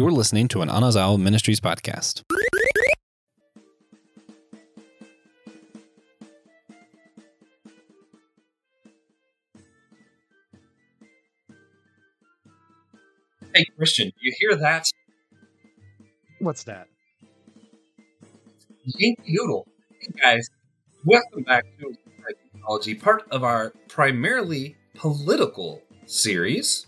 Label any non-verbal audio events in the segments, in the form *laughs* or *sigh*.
You're listening to an Anazao Ministries podcast. Hey, Christian, you hear that? What's that? Yankee Doodle. Hey, guys, welcome back to Geekology, part of our primarily political series.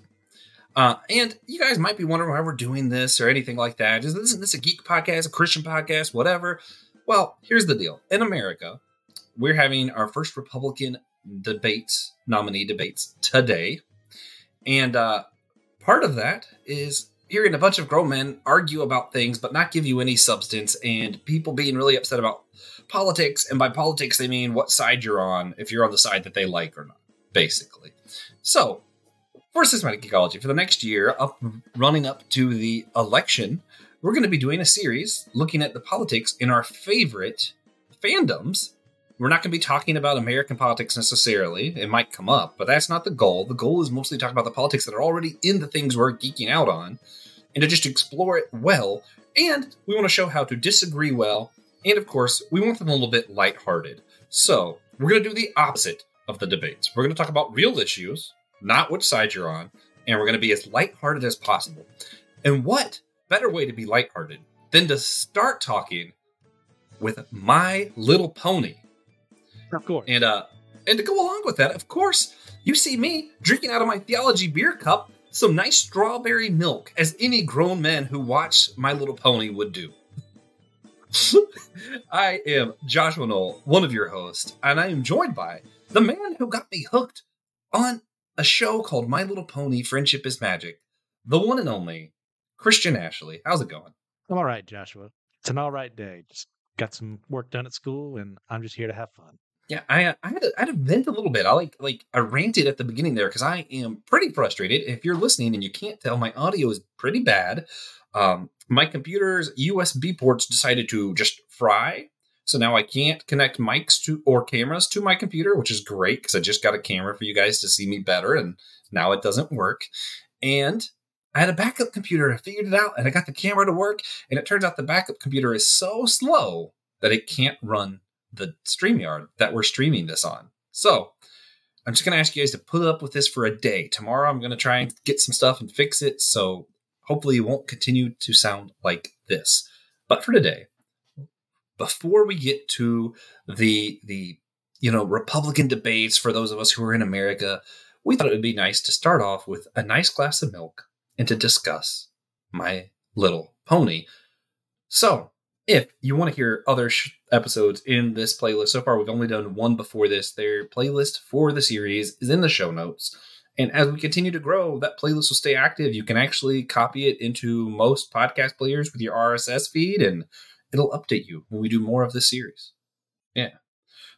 Uh, and you guys might be wondering why we're doing this or anything like that. Is, isn't this a geek podcast, a Christian podcast, whatever? Well, here's the deal. In America, we're having our first Republican debates, nominee debates today. And uh, part of that is hearing a bunch of grown men argue about things but not give you any substance and people being really upset about politics and by politics they mean what side you're on if you're on the side that they like or not basically so for Systematic Geekology for the next year up running up to the election we're going to be doing a series looking at the politics in our favorite fandoms we're not going to be talking about American politics necessarily. It might come up, but that's not the goal. The goal is mostly to talk about the politics that are already in the things we're geeking out on and to just explore it well. And we want to show how to disagree well. And of course, we want them a little bit lighthearted. So we're going to do the opposite of the debates. We're going to talk about real issues, not which side you're on, and we're going to be as lighthearted as possible. And what better way to be lighthearted than to start talking with My Little Pony? Of course. And uh and to go along with that, of course, you see me drinking out of my theology beer cup some nice strawberry milk, as any grown man who watch My Little Pony would do. *laughs* I am Joshua Noel, one of your hosts, and I am joined by the man who got me hooked on a show called My Little Pony Friendship is Magic, the one and only Christian Ashley. How's it going? I'm all right, Joshua. It's an all right day. Just got some work done at school, and I'm just here to have fun. Yeah, I uh, I had to, I had to vent a little bit. I like like I ranted at the beginning there because I am pretty frustrated. If you're listening and you can't tell, my audio is pretty bad. Um, my computer's USB ports decided to just fry, so now I can't connect mics to or cameras to my computer, which is great because I just got a camera for you guys to see me better, and now it doesn't work. And I had a backup computer. I figured it out, and I got the camera to work. And it turns out the backup computer is so slow that it can't run the StreamYard that we're streaming this on. So I'm just going to ask you guys to put up with this for a day. Tomorrow I'm going to try and get some stuff and fix it. So hopefully it won't continue to sound like this. But for today, before we get to the the you know Republican debates for those of us who are in America, we thought it would be nice to start off with a nice glass of milk and to discuss my little pony. So, if you want to hear other sh- episodes in this playlist, so far we've only done one before this. Their playlist for the series is in the show notes. And as we continue to grow, that playlist will stay active. You can actually copy it into most podcast players with your RSS feed, and it'll update you when we do more of this series. Yeah.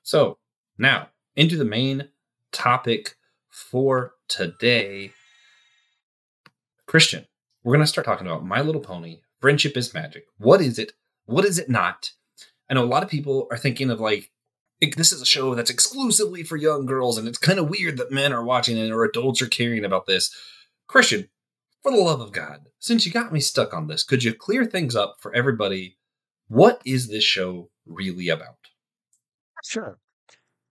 So now into the main topic for today. Christian, we're going to start talking about My Little Pony. Friendship is magic. What is it? What is it not? I know a lot of people are thinking of like, this is a show that's exclusively for young girls, and it's kind of weird that men are watching it or adults are caring about this. Christian, for the love of God, since you got me stuck on this, could you clear things up for everybody? What is this show really about? Sure.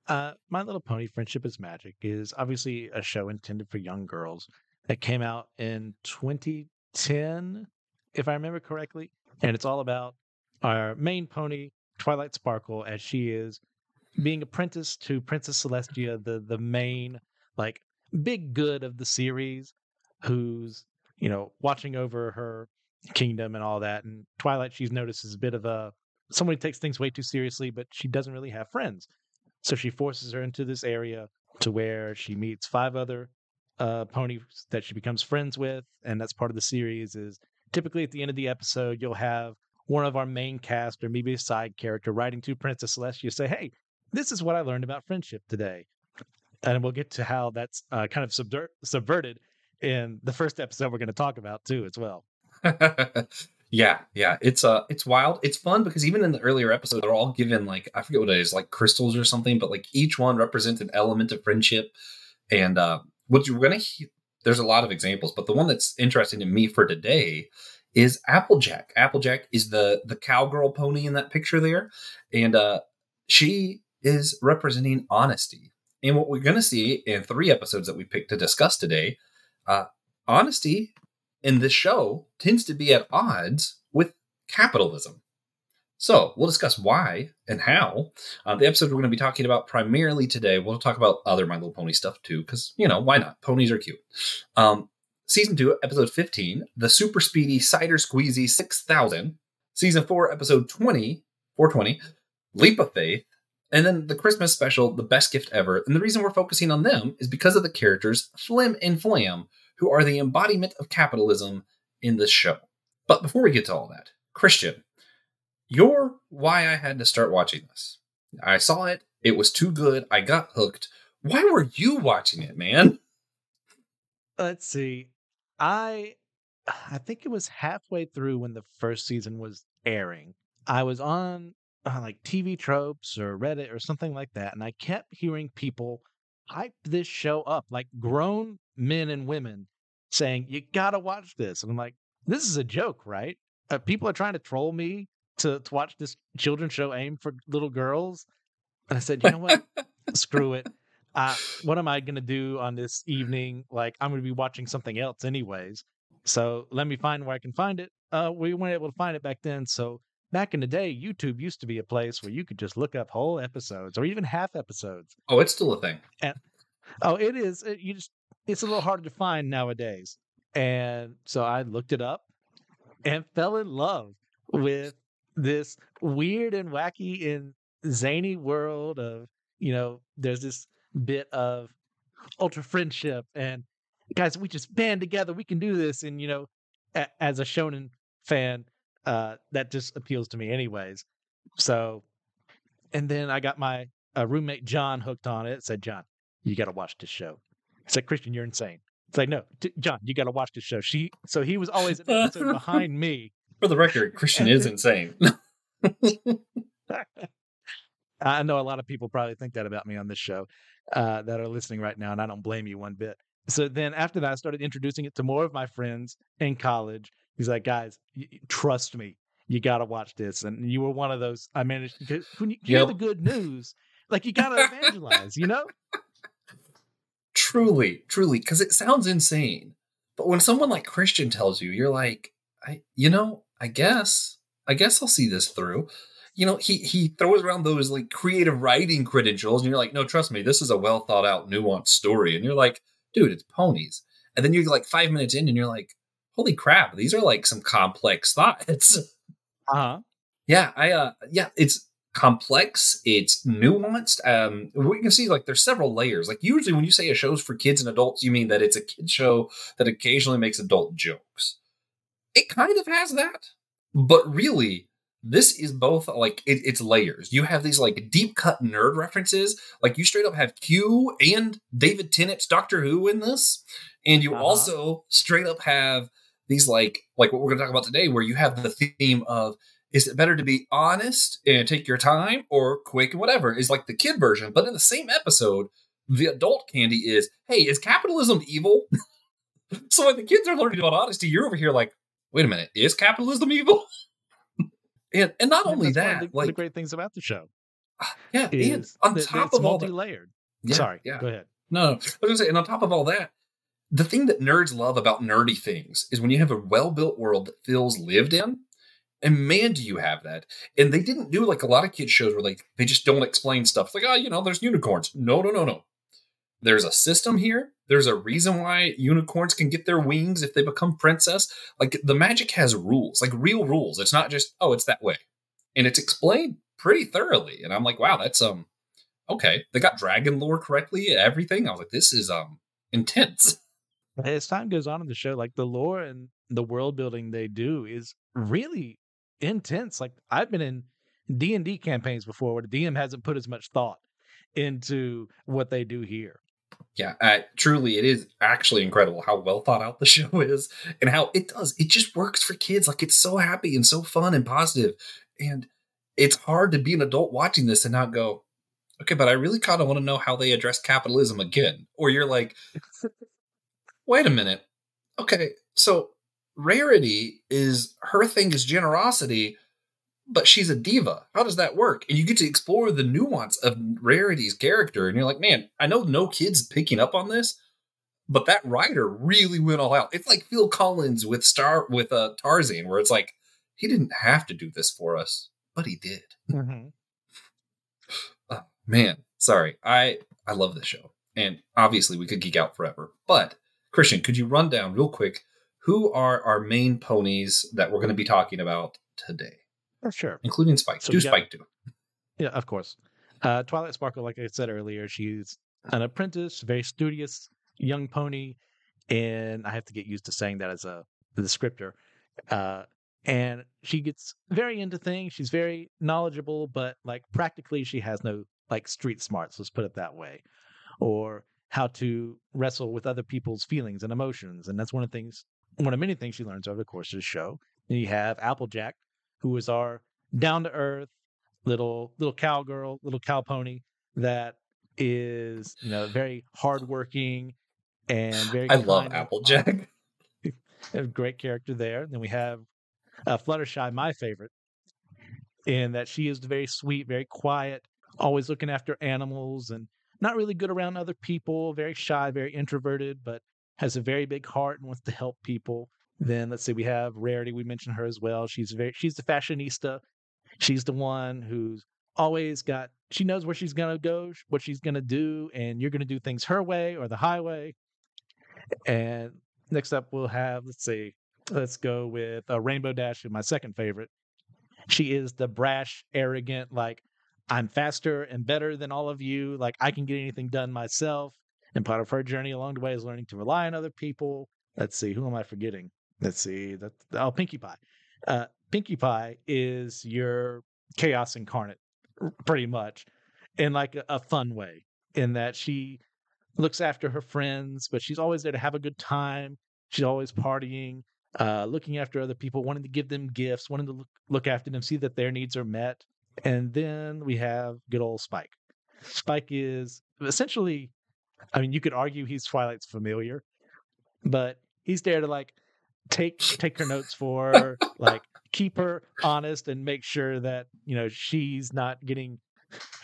Uh, My Little Pony Friendship is Magic is obviously a show intended for young girls that came out in 2010, if I remember correctly. And it's all about our main pony, Twilight Sparkle, as she is being apprenticed to Princess Celestia, the the main like big good of the series, who's you know watching over her kingdom and all that. And Twilight, she's noticed is a bit of a somebody takes things way too seriously, but she doesn't really have friends. So she forces her into this area to where she meets five other uh, ponies that she becomes friends with, and that's part of the series. Is typically at the end of the episode, you'll have one of our main cast or maybe a side character writing to Princess Celestia say, "Hey, this is what I learned about friendship today," and we'll get to how that's uh, kind of subver- subverted in the first episode we're going to talk about too, as well. *laughs* yeah, yeah, it's uh, it's wild. It's fun because even in the earlier episodes, they're all given like I forget what it is, like crystals or something, but like each one represents an element of friendship. And uh, what you're gonna, he- there's a lot of examples, but the one that's interesting to me for today is Applejack. Applejack is the the cowgirl pony in that picture there, and uh, she is representing honesty. And what we're going to see in three episodes that we picked to discuss today, uh, honesty in this show tends to be at odds with capitalism. So we'll discuss why and how. Uh, the episode we're going to be talking about primarily today, we'll talk about other My Little Pony stuff too, because, you know, why not? Ponies are cute. Um, season 2, episode 15, The Super Speedy Cider Squeezy 6000. Season 4, episode 20, 420, Leap of Faith. And then the Christmas special, The Best Gift Ever. And the reason we're focusing on them is because of the characters Flim and Flam, who are the embodiment of capitalism in this show. But before we get to all that, Christian, you're why I had to start watching this. I saw it, it was too good, I got hooked. Why were you watching it, man? Let's see. I I think it was halfway through when the first season was airing. I was on uh, like TV tropes or Reddit or something like that, and I kept hearing people hype this show up, like grown men and women saying, "You gotta watch this," and I'm like, "This is a joke, right? Uh, people are trying to troll me to to watch this children's show aimed for little girls." And I said, "You know what? Screw it. Uh, what am I gonna do on this evening? Like, I'm gonna be watching something else anyways. So let me find where I can find it. Uh, we weren't able to find it back then, so." Back in the day, YouTube used to be a place where you could just look up whole episodes or even half episodes. Oh, it's still a thing. Oh, it is. It, you just it's a little harder to find nowadays. And so I looked it up and fell in love with this weird and wacky and zany world of, you know, there's this bit of ultra friendship and guys, we just band together, we can do this. And, you know, a, as a shonen fan, uh, that just appeals to me anyways. So, and then I got my uh, roommate John hooked on it. Said, John, you got to watch this show. I said, Christian, you're insane. It's like, no, t- John, you got to watch this show. She, so he was always an *laughs* episode behind me. For the record, Christian is insane. *laughs* I know a lot of people probably think that about me on this show uh, that are listening right now, and I don't blame you one bit. So then after that, I started introducing it to more of my friends in college. He's like, guys, trust me, you got to watch this. And you were one of those. I managed because when you hear Yep. the good news, like you got to *laughs* evangelize, you know? truly, truly, because it sounds insane. But when someone like Christian tells you, you're like, I, you know, I guess, I guess I'll see this through. You know, he he throws around those like creative writing credentials, and you're like, no, trust me, this is a well thought out, nuanced story. And you're like, dude, it's ponies. And then you're like five minutes in, and you're like, holy crap, these are like some complex thoughts. *laughs* Uh huh. Yeah, I uh yeah, it's complex, it's nuanced. Um we can see like there's several layers. Like usually when you say a show's for kids and adults, you mean that it's a kid show that occasionally makes adult jokes. It kind of has that. But really, this is both like it, it's layers. You have these like deep cut nerd references. Like you straight up have Q and David Tennant's Doctor Who in this, and you Uh-huh. also straight up have these like like what we're going to talk about today, where you have the theme of is it better to be honest and take your time or quick and whatever is like the kid version, but in the same episode, the adult candy is hey, is capitalism evil? *laughs* so when the kids are learning about honesty, you're over here like, wait a minute, is capitalism evil? *laughs* and and not And only that, the, one of the like great things about the show *sighs* yeah, and on top of all that, multi-layered. yeah, Sorry, yeah, go ahead. no, no, I was gonna say, and on top of all that, the thing that nerds love about nerdy things is when you have a well-built world that feels lived in. And man, do you have that? And they didn't do like a lot of kids shows where like they just don't explain stuff. It's like, oh, you know, there's unicorns. No, no, no, no. There's a system here. There's a reason why unicorns can get their wings if they become princess. Like the magic has rules, like real rules. It's not just, oh, it's that way. And it's explained pretty thoroughly. And I'm like, wow, that's um okay. They got dragon lore correctly, everything. I was like, this is um intense. As time goes on in the show, like the lore and the world building they do is really intense. Like I've been in D and D campaigns before where the DM hasn't put as much thought into what they do here. Yeah, uh, truly, it is actually incredible how well thought out the *laughs* show is and how it does. It just works for kids. Like it's so happy and so fun and positive. And it's hard to be an adult watching this and not go, okay, but I really kind of want to know how they address capitalism again. Or you're like, wait a minute. Okay, so Rarity is her thing is generosity, but she's a diva. How does that work? And you get to explore the nuance of Rarity's character, and you're like, man, I know no kids picking up on this, but that writer really went all out. It's like Phil Collins with Star with uh, Tarzan, where it's like he didn't have to do this for us, but he did. Mm-hmm. *sighs* Oh, man, sorry, I I love this show, and obviously we could geek out forever. But Christian, could you run down real quick who are our main ponies that we're going to be talking about today, For sure. including Spike? So do got- Spike do? Yeah, of course. Uh, Twilight Sparkle, like I said earlier, she's an apprentice, very studious young pony, and I have to get used to saying that as a descriptor. Uh, and she gets very into things. She's very knowledgeable, but like practically, she has no like street smarts. Let's put it that way, or how to wrestle with other people's feelings and emotions. And that's one of the things, one of many things she learns over the course of the show. And you have Applejack, who is our down to earth little little cowgirl, little cow pony that is you know very hardworking and very. I love Applejack. *laughs* *laughs* a great character there. And Then we have uh, Fluttershy, my favorite, in that she is very sweet, very quiet, always looking after animals, and not really good around other people. Very shy, very introverted, but has a very big heart and wants to help people. Then let's say we have Rarity. We mentioned her as well. She's very she's the fashionista. She's the one who's always got. She knows where she's gonna go, what she's gonna do, and you're gonna do things her way or the highway. And next up, we'll have let's see, let's go with uh, Rainbow Dash, my second favorite. She is the brash, arrogant, like I'm faster and better than all of you. Like I can get anything done myself. And part of her journey along the way is learning to rely on other people. Let's see, who am I forgetting? Let's see, that's oh Pinkie Pie. Uh, Pinkie Pie is your chaos incarnate, pretty much, in like a, a fun way. In that she looks after her friends, but she's always there to have a good time. She's always partying, uh, looking after other people, wanting to give them gifts, wanting to look, look after them, see that their needs are met. And then we have good old Spike. Spike is essentially, I mean, you could argue he's Twilight's familiar, but he's there to like take take her notes for her, like keep her honest and make sure that you know she's not getting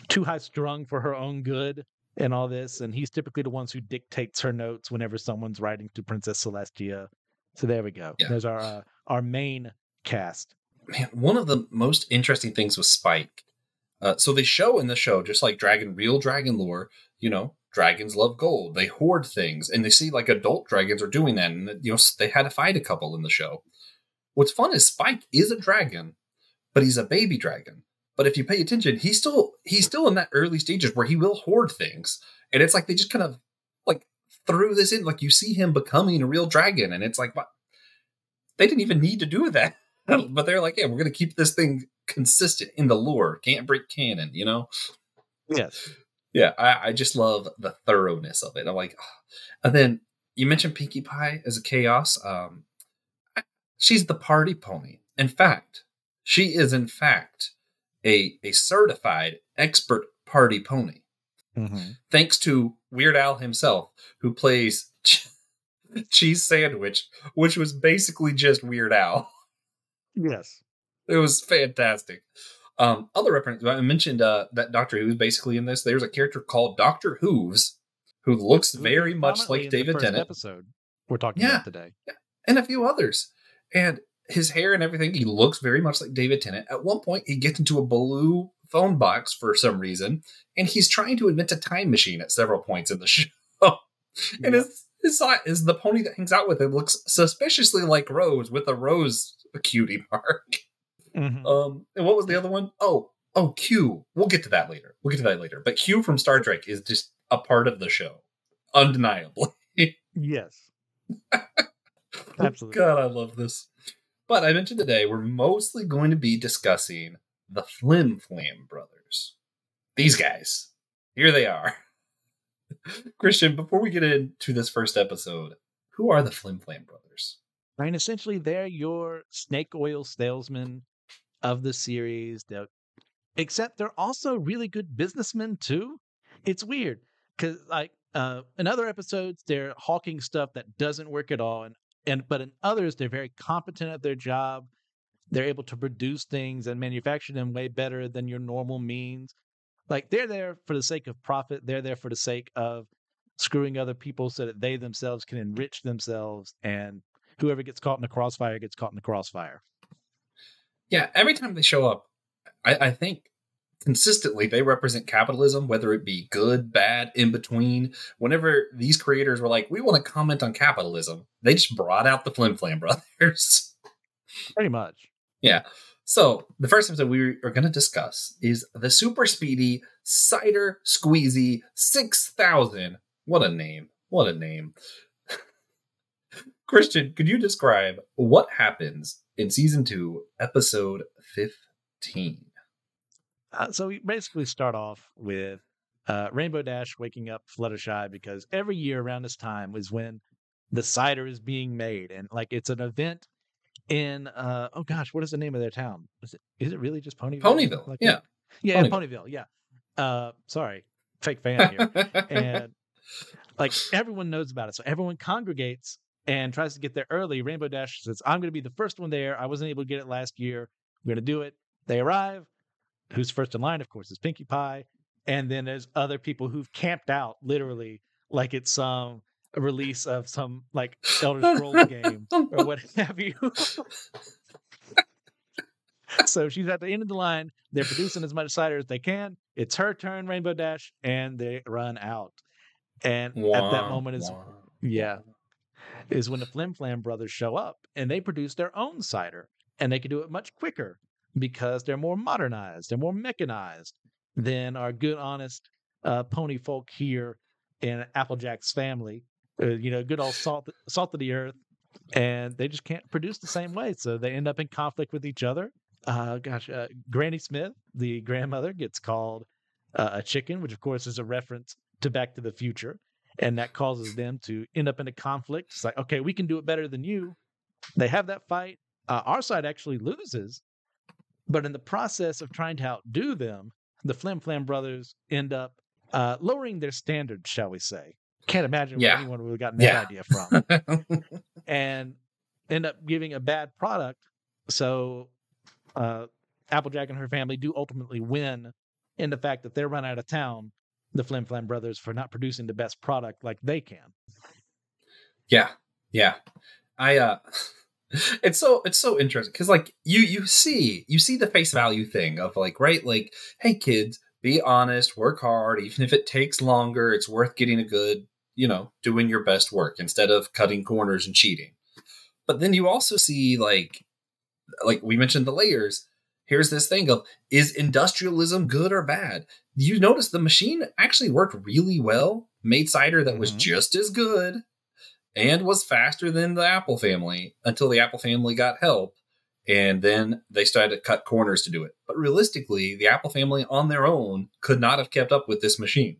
too high strung for her own good and all this. And he's typically the ones who dictates her notes whenever someone's writing to Princess Celestia. So there we go. Yeah. There's our uh, our main cast. Man, one of the most interesting things with Spike. Uh, so they show in the show, just like dragon, real dragon lore, you know, dragons love gold. They hoard things, and they see like adult dragons are doing that, and you know they had to fight a couple in the show. What's fun is Spike is a dragon, but he's a baby dragon. But if you pay attention, he's still he's still in that early stages where he will hoard things, and it's like they just kind of like threw this in, like you see him becoming a real dragon, and it's like, what? They didn't even need to do that *laughs* but they're like, yeah, we're gonna keep this thing consistent in the lore. Can't break canon, you know? Yes. Yeah, I, I just love the thoroughness of it. I'm like, "Ah." and then you mentioned Pinkie Pie as a chaos. Um, she's the party pony. In fact, she is in fact a a certified expert party pony, Mm-hmm. thanks to Weird Al himself, who plays Ch- *laughs* Cheese Sandwich, which was basically just Weird Al. Yes. It was fantastic. Um, other reference I mentioned uh, that Doctor Who's basically in this. There's a character called Doctor Hooves who looks very much like in the David Tennant Episode we're talking Yeah. about today. and a few others. And his hair and everything, he looks very much like David Tennant. At one point, he gets into a blue phone box for some reason, and he's trying to invent a time machine at several points in the *laughs* show. and his, his si- is the pony that hangs out with him looks suspiciously like Rose with a rose cutie *laughs* mark. Mhm. Um, and what was the other one? Oh, oh, Q. We'll get to that later. We'll get to that later. But Q from Star Trek is just a part of the show, undeniably. *laughs* yes. *laughs* Absolutely. God, I love this. But I mentioned today we're mostly going to be discussing the Flim Flam brothers. These guys. Here they are. Christian, before we get into this first episode, who are the Flim Flam brothers? I essentially, they're your snake oil salesman of the series. They're, except they're also really good businessmen too. It's weird because, like, uh, in other episodes, they're hawking stuff that doesn't work at all, and and but in others they're very competent at their job. They're able to produce things and manufacture them way better than your normal means. Like they're there for the sake of profit. They're there for the sake of screwing other people so that they themselves can enrich themselves and whoever gets caught in the crossfire gets caught in the crossfire. Yeah, every time they show up, I, I think consistently they represent capitalism, whether it be good, bad, in between. Whenever these creators were like, we want to comment on capitalism, they just brought out the Flim Flam *laughs* brothers. Pretty much. Yeah. So the first episode we are going to discuss is the super speedy cider squeezy 6000. What a name. What a name. Christian, could you describe what happens in season two, episode 15? Uh, so we basically start off with uh, Rainbow Dash waking up Fluttershy because every year around this time is when the cider is being made, and like it's an event in uh, oh gosh, what is the name of their town? Is it is it really just Ponyville? Ponyville, Like, yeah. yeah, Ponyville. Ponyville, yeah. Uh, sorry, fake *laughs* fan here, and *laughs* like everyone knows about it, so everyone congregates and tries to get there early. Rainbow Dash says, "I'm going to be the first one there. I wasn't able to get it last year. I'm going to do it." They arrive. Who's first in line? Of course, is Pinkie Pie, and then there's other people who've camped out, literally, like it's some release of some like Elder Scrolls game or what *laughs* have you. so she's at the end of the line. They're producing as much cider as they can. It's her turn, Rainbow Dash, and they run out. And at that moment is wah, yeah. Is when the Flim Flam brothers show up and they produce their own cider and they can do it much quicker because they're more modernized, they're more mechanized than our good, honest uh, pony folk here in Applejack's family. Uh, you know, good old salt, salt of the earth, and they just can't produce the same way, so they end up in conflict with each other. Uh, gosh, uh, Granny Smith, the grandmother, gets called uh, a chicken, which of course is a reference to Back to the Future and that causes them to end up in a conflict. It's like, okay, we can do it better than you. They have that fight. Uh, our side actually loses, but in the process of trying to outdo them, the Flim Flam brothers end up uh, lowering their standards, shall we say? Can't imagine where anyone would have gotten that Yeah. idea from, *laughs* and end up giving a bad product. So, uh, Applejack and her family do ultimately win in the fact that they're run out of town the Flim Flam brothers for not producing the best product like they can. Yeah, yeah. I uh *laughs* it's so it's so interesting because like you you see you see the face value thing of like right like hey kids be honest work hard even if it takes longer it's worth getting a good you know doing your best work instead of cutting corners and cheating but then you also see like like we mentioned the layers here's this thing of is industrialism good or bad you notice the machine actually worked really well made cider that was Mhm. just as good and was faster than the Apple family until the Apple family got help. And then they started to cut corners to do it. But realistically, the Apple family on their own could not have kept up with this machine.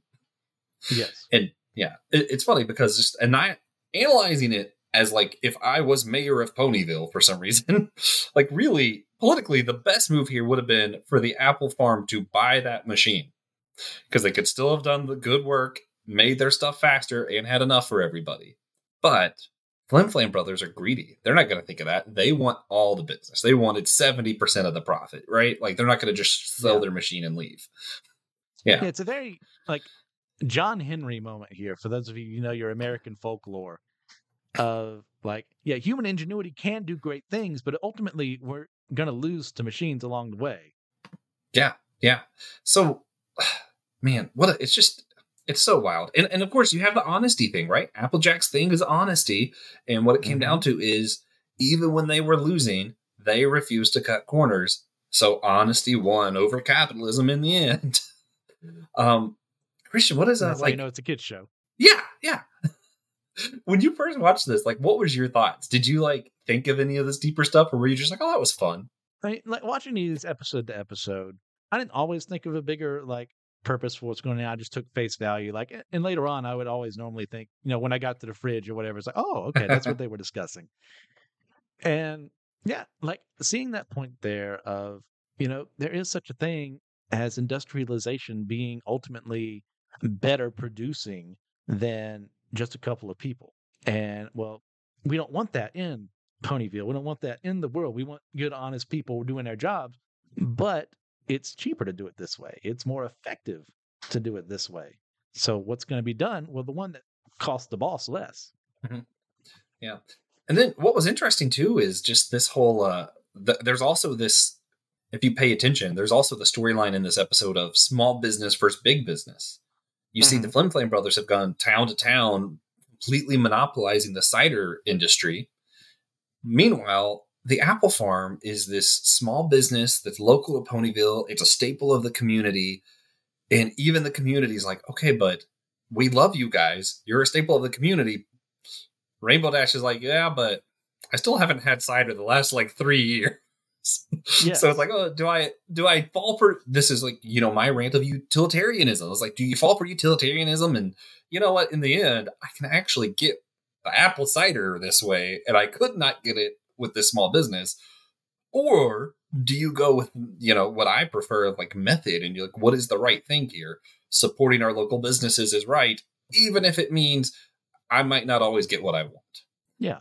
Yes. And yeah, it, it's funny because just and I analyzing it as like if I was mayor of Ponyville for some reason, *laughs* like really politically, the best move here would have been for the Apple farm to buy that machine because they could still have done the good work, made their stuff faster, and had enough for everybody. But Flim Flam Brothers are greedy. They're not going to think of that. They want all the business. They wanted 70% of the profit, right? Like they're not going to just sell Yeah. their machine and leave. Yeah. Yeah, it's a very like John Henry moment here for those of you you know your American folklore of like yeah, human ingenuity can do great things, but ultimately we're going to lose to machines along the way. Yeah, yeah. So, *sighs* man, what a, it's just it's so wild. And and of course you have the honesty thing, right? Applejack's thing is honesty, and what it came Mhm. down to is even when they were losing, they refused to cut corners. So honesty won over capitalism in the end. *laughs* um, Christian, what is that like? you know it's a kids show. Yeah, yeah. *laughs* when you first watched this, like, what was your thoughts? Did you like think of any of this deeper stuff, or were you just like, "Oh, that was fun"? I mean, like watching these episode to episode, I didn't always think of a bigger like purpose for what's going on. I just took face value. Like, and later on, I would always normally think, you know, when I got to the fridge or whatever, it's like, oh, okay, that's what *laughs* they were discussing. And yeah, like seeing that point there of, you know, there is such a thing as industrialization being ultimately better producing than just a couple of people. And well, we don't want that in Ponyville. We don't want that in the world. We want good, honest people doing their jobs, but it's cheaper to do it this way. It's more effective to do it this way. So what's going to be done? Well, the one that costs the boss less. Yeah. And then what was interesting too is just this whole uh th- there's also this if you pay attention, there's also the storyline in this episode of small business versus big business. You see Mhm. the Flim Flam brothers have gone town to town completely monopolizing the cider industry. Meanwhile, the apple farm is this small business that's local to Ponyville. It's a staple of the community. And even the community's like, okay, but we love you guys. You're a staple of the community. Rainbow Dash is like, yeah, but I still haven't had cider the last like three years. Yes. *laughs* So it's like, oh, do I do I fall for this? Is like you know my rant of utilitarianism. It's like, do you fall for utilitarianism? And you know what? In the end, I can actually get the apple cider this way, and I could not get it with this small business. Or do you go with you know what I prefer, like method, and you're like, what is the right thing here? Supporting our local businesses is right, even if it means I might not always get what I want. Yeah,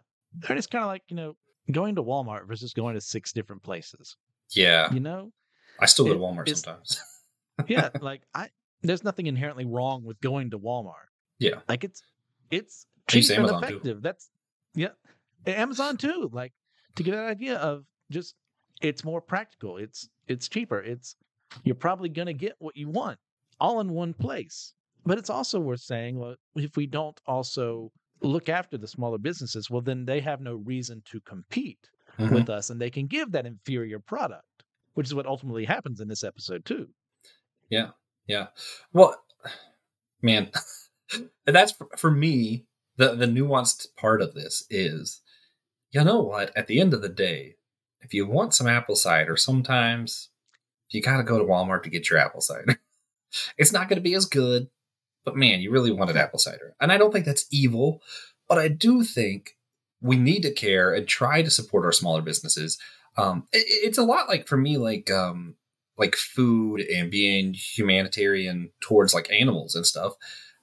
and it's kind of like, you know, going to Walmart versus going to six different places. Yeah, You know? I still go to Walmart sometimes. *laughs* Yeah. like I there's nothing inherently wrong with going to Walmart. Yeah. Like it's it's cheap and Amazon, too. effective. That's yeah. Amazon too. Like to get an idea of just it's more practical. It's it's cheaper. It's you're probably gonna get what you want all in one place. But it's also worth saying, well, if we don't also look after the smaller businesses, well then they have no reason to compete Mhm. with us and they can give that inferior product, which is what ultimately happens in this episode too. Yeah, yeah. Well, man, *laughs* that's for, for me. The the nuanced part of this is, you know what? At the end of the day, if you want some apple cider, sometimes you got to go to Walmart to get your apple cider. *laughs* It's not going to be as good, but man, you really wanted apple cider, and I don't think that's evil. But I do think we need to care and try to support our smaller businesses. Um, it, it's a lot like for me, like um, like food and being humanitarian towards like animals and stuff.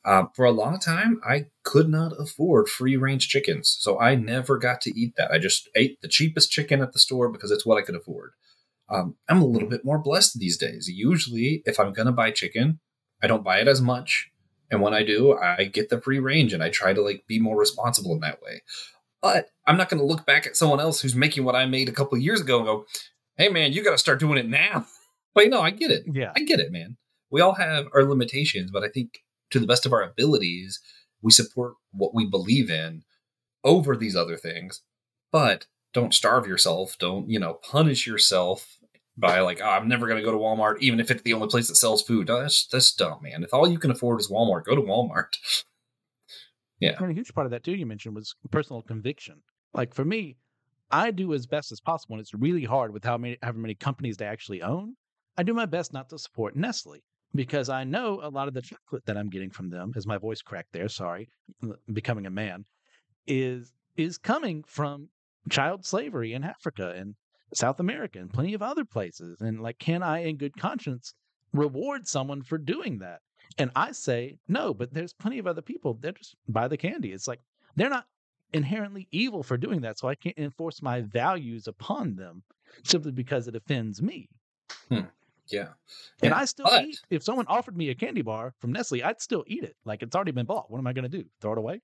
Um, for a long time, I could not afford free range chickens, so I never got to eat that. I just ate the cheapest chicken at the store because it's what I could afford. Um, I'm a little bit more blessed these days. Usually, if I'm gonna buy chicken, I don't buy it as much, and when I do, I get the free range, and I try to like be more responsible in that way. But I'm not gonna look back at someone else who's making what I made a couple of years ago and go, "Hey, man, you got to start doing it now." *laughs* But you know, I get it. Yeah. I get it, man. We all have our limitations, but I think to the best of our abilities, we support what we believe in over these other things. But don't starve yourself. Don't, you know, punish yourself by like, oh, I'm never going to go to Walmart, even if it's the only place that sells food. That's, that's dumb, man. If all you can afford is Walmart, go to Walmart. *laughs* Yeah. And a huge part of that too you mentioned was personal conviction. Like for me, I do as best as possible, and it's really hard with how many however many companies they actually own. I do my best not to support Nestle because I know a lot of the chocolate that I'm getting from them, as my voice cracked there, sorry, becoming a man, is is coming from child slavery in Africa and South America and plenty of other places. And like, can I in good conscience reward someone for doing that? And I say no, but there's plenty of other people that just buy the candy. It's like they're not inherently evil for doing that, so I can't enforce my values upon them simply because it offends me. Hmm, yeah. And Yeah, I still but- eat. If someone offered me a candy bar from Nestle, I'd still eat it. Like it's already been bought. What am I going to do? Throw it away?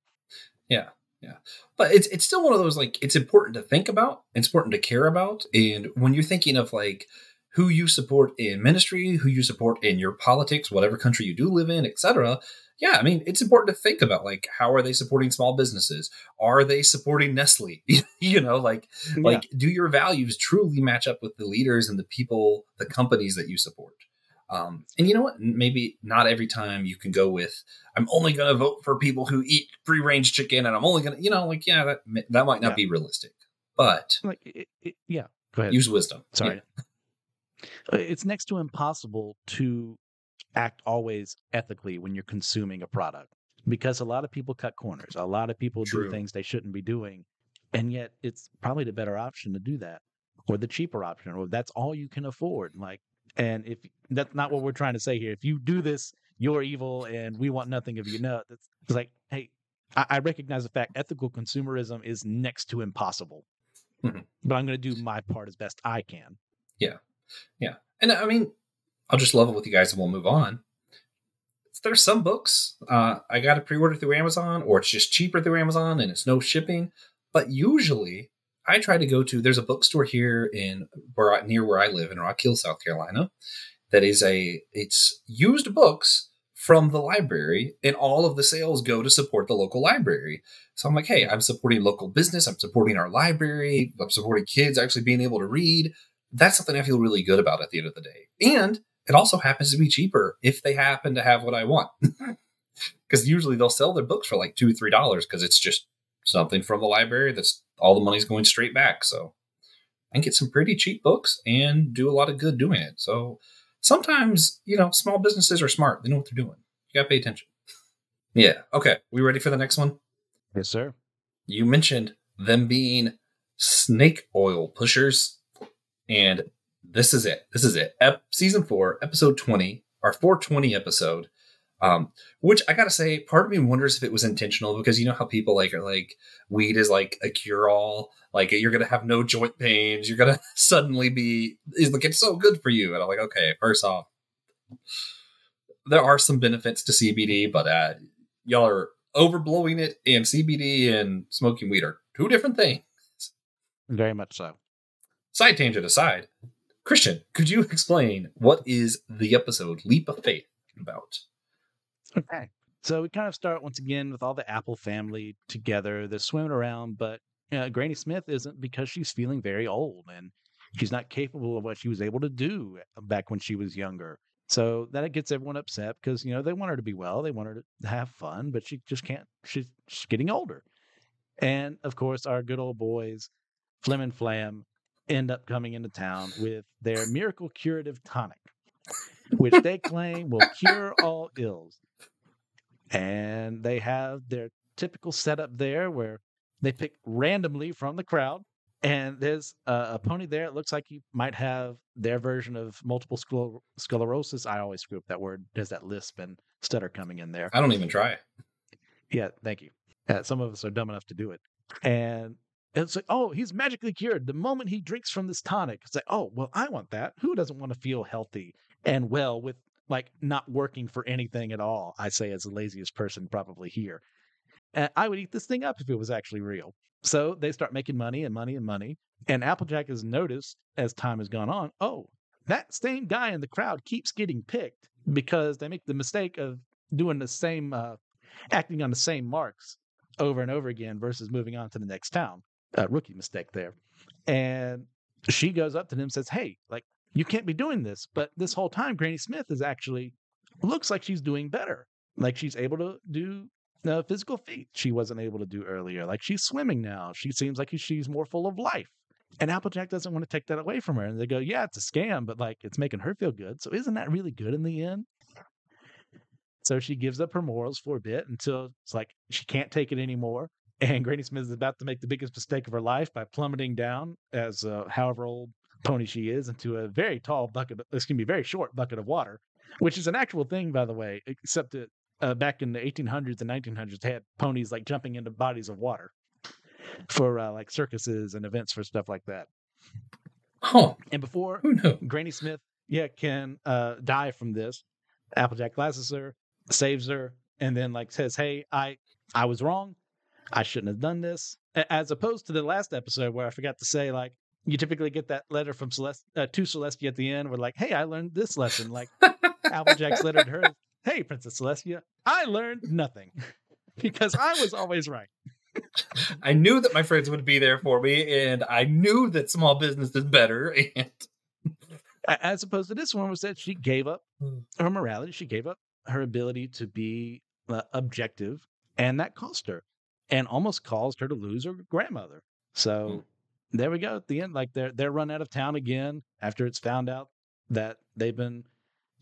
Yeah, yeah. But it's it's still one of those like it's important to think about, it's important to care about, and when you're thinking of like who you support in ministry, who you support in your politics, whatever country you do live in, etc. Yeah, I mean, it's important to think about like how are they supporting small businesses? Are they supporting Nestle? *laughs* you know, like like do your values truly match up with the leaders and the people, the companies that you support? Um, and you know what? Maybe not every time you can go with I'm only going to vote for people who eat free range chicken, and I'm only going to, you know, like yeah, that that might not Yeah. be realistic, but like it, it, yeah. Go ahead. use wisdom. Sorry. Uh, It's next to impossible to act always ethically when you're consuming a product because a lot of people cut corners. A lot of people True. do things they shouldn't be doing. And yet it's probably the better option to do that or the cheaper option or that's all you can afford. Like, and if that's not what we're trying to say here, if you do this, you're evil and we want nothing of you. No, that's it's like, hey, I, I recognize the fact ethical consumerism is next to impossible, Mhm. but I'm going to do my part as best I can. Yeah, yeah. And I mean, I'll just level with you guys and we'll move on. There's some books uh, I got to pre order through Amazon or it's just cheaper through Amazon and it's no shipping. But usually I try to go to, there's a bookstore here in where near where I live in Rock Hill, South Carolina, that is a, it's used books from the library and all of the sales go to support the local library. So I'm like, hey, I'm supporting local business. I'm supporting our library. I'm supporting kids actually being able to read that's something I feel really good about at the end of the day. And it also happens to be cheaper if they happen to have what I want. *laughs* Because usually they'll sell their books for like two, three dollars because it's just something from the library that's all the money's going straight back. So I can get some pretty cheap books and do a lot of good doing it. So sometimes, you know, small businesses are smart. They know what they're doing. You gotta pay attention. Yeah. Okay. We ready for the next one? Yes, sir. You mentioned them being snake oil pushers. And this is it. This is it. Ep- season four, episode 20, our 420 episode. Um, which I gotta say, part of me wonders if it was intentional because you know how people like are like weed is like a cure all, like you're gonna have no joint pains, you're gonna *laughs* suddenly be is like it's so good for you. And I'm like, okay, first off, there are some benefits to CBD, but uh, y'all are overblowing it, and CBD and smoking weed are two different things. Very much so. Side tangent aside, Christian, could you explain what is the episode Leap of Faith about? Okay. So we kind of start once again with all the Apple family together. They're swimming around, but uh, Granny Smith isn't because she's feeling very old and she's not capable of what she was able to do back when she was younger. So that gets everyone upset because you know they want her to be well, they want her to have fun, but she just can't. She's, she's getting older, and of course our good old boys, Flim and Flam, end up coming into town with their miracle curative tonic, which they claim will cure all ills. And they have their typical setup there where they pick randomly from the crowd. And there's a, a pony there. It looks like he might have their version of multiple scler- sclerosis. I always screw up that word. There's that lisp and stutter coming in there. I don't even try. Yeah, thank you. Uh, some of us are dumb enough to do it. And it's like, oh, he's magically cured. The moment he drinks from this tonic, it's like, oh, well, I want that. Who doesn't want to feel healthy and well with like not working for anything at all? I say as the laziest person probably here. And I would eat this thing up if it was actually real. So they start making money and money and money. And Applejack has noticed as time has gone on, oh, that same guy in the crowd keeps getting picked because they make the mistake of doing the same, uh, acting on the same marks over and over again versus moving on to the next town. Uh, rookie mistake there. And she goes up to him and says, Hey, like, you can't be doing this. But this whole time, Granny Smith is actually looks like she's doing better. Like she's able to do uh, physical feats she wasn't able to do earlier. Like she's swimming now. She seems like she's more full of life. And Applejack doesn't want to take that away from her. And they go, Yeah, it's a scam, but like it's making her feel good. So isn't that really good in the end? So she gives up her morals for a bit until it's like she can't take it anymore. And Granny Smith is about to make the biggest mistake of her life by plummeting down as uh, however old pony she is into a very tall bucket, excuse me, very short bucket of water, which is an actual thing, by the way, except that uh, back in the 1800s and 1900s, they had ponies like jumping into bodies of water for uh, like circuses and events for stuff like that. Oh, And before? Granny Smith, yeah, can uh, die from this. Applejack glasses her, saves her, and then like says, "Hey, I I was wrong. I shouldn't have done this." As opposed to the last episode where I forgot to say, like, you typically get that letter from Celeste uh, to Celestia at the end, where like, "Hey, I learned this lesson." Like Applejack's letter to her, *laughs* "Hey, Princess Celestia, I learned nothing *laughs* because I was always right." I knew that my friends would be there for me, and I knew that small business is better. *laughs* And As opposed to this one, was that she gave up Hmm. her morality, she gave up her ability to be uh, objective, and that cost her, and almost caused her to lose her grandmother. So there we go. At the end, like they're they're run out of town again after it's found out that they've been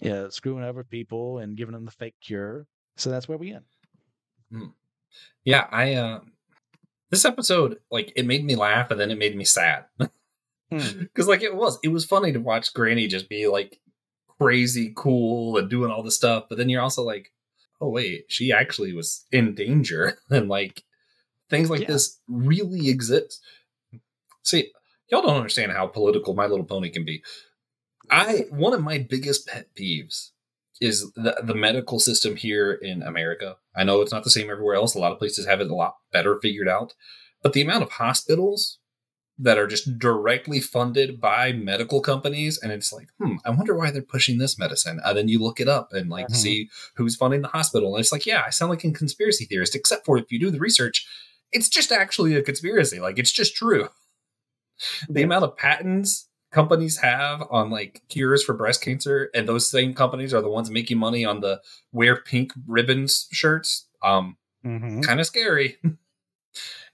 you know, screwing over people and giving them the fake cure. So that's where we end. yeah, I uh this episode, like, it made me laugh, and then it made me sad. Hmm. *laughs* because like it was it was funny to watch granny just be like crazy cool and doing all this stuff but then you're also like oh wait, she actually was in danger, *laughs* and like things like Yeah. this really exist. See, y'all don't understand how political My Little Pony can be. I one of my biggest pet peeves is the the medical system here in America. I know it's not the same everywhere else. A lot of places have it a lot better figured out, but the amount of hospitals that are just directly funded by medical companies, and it's like, hmm, I wonder why they're pushing this medicine. And then you look it up and like Mhm. see who's funding the hospital, and it's like, yeah, I sound like a conspiracy theorist, except for if you do the research, it's just actually a conspiracy. Like it's just true. The amount of patents companies have on like cures for breast cancer, and those same companies are the ones making money on the wear pink ribbons shirts. Um, Mhm. kind of scary. *laughs*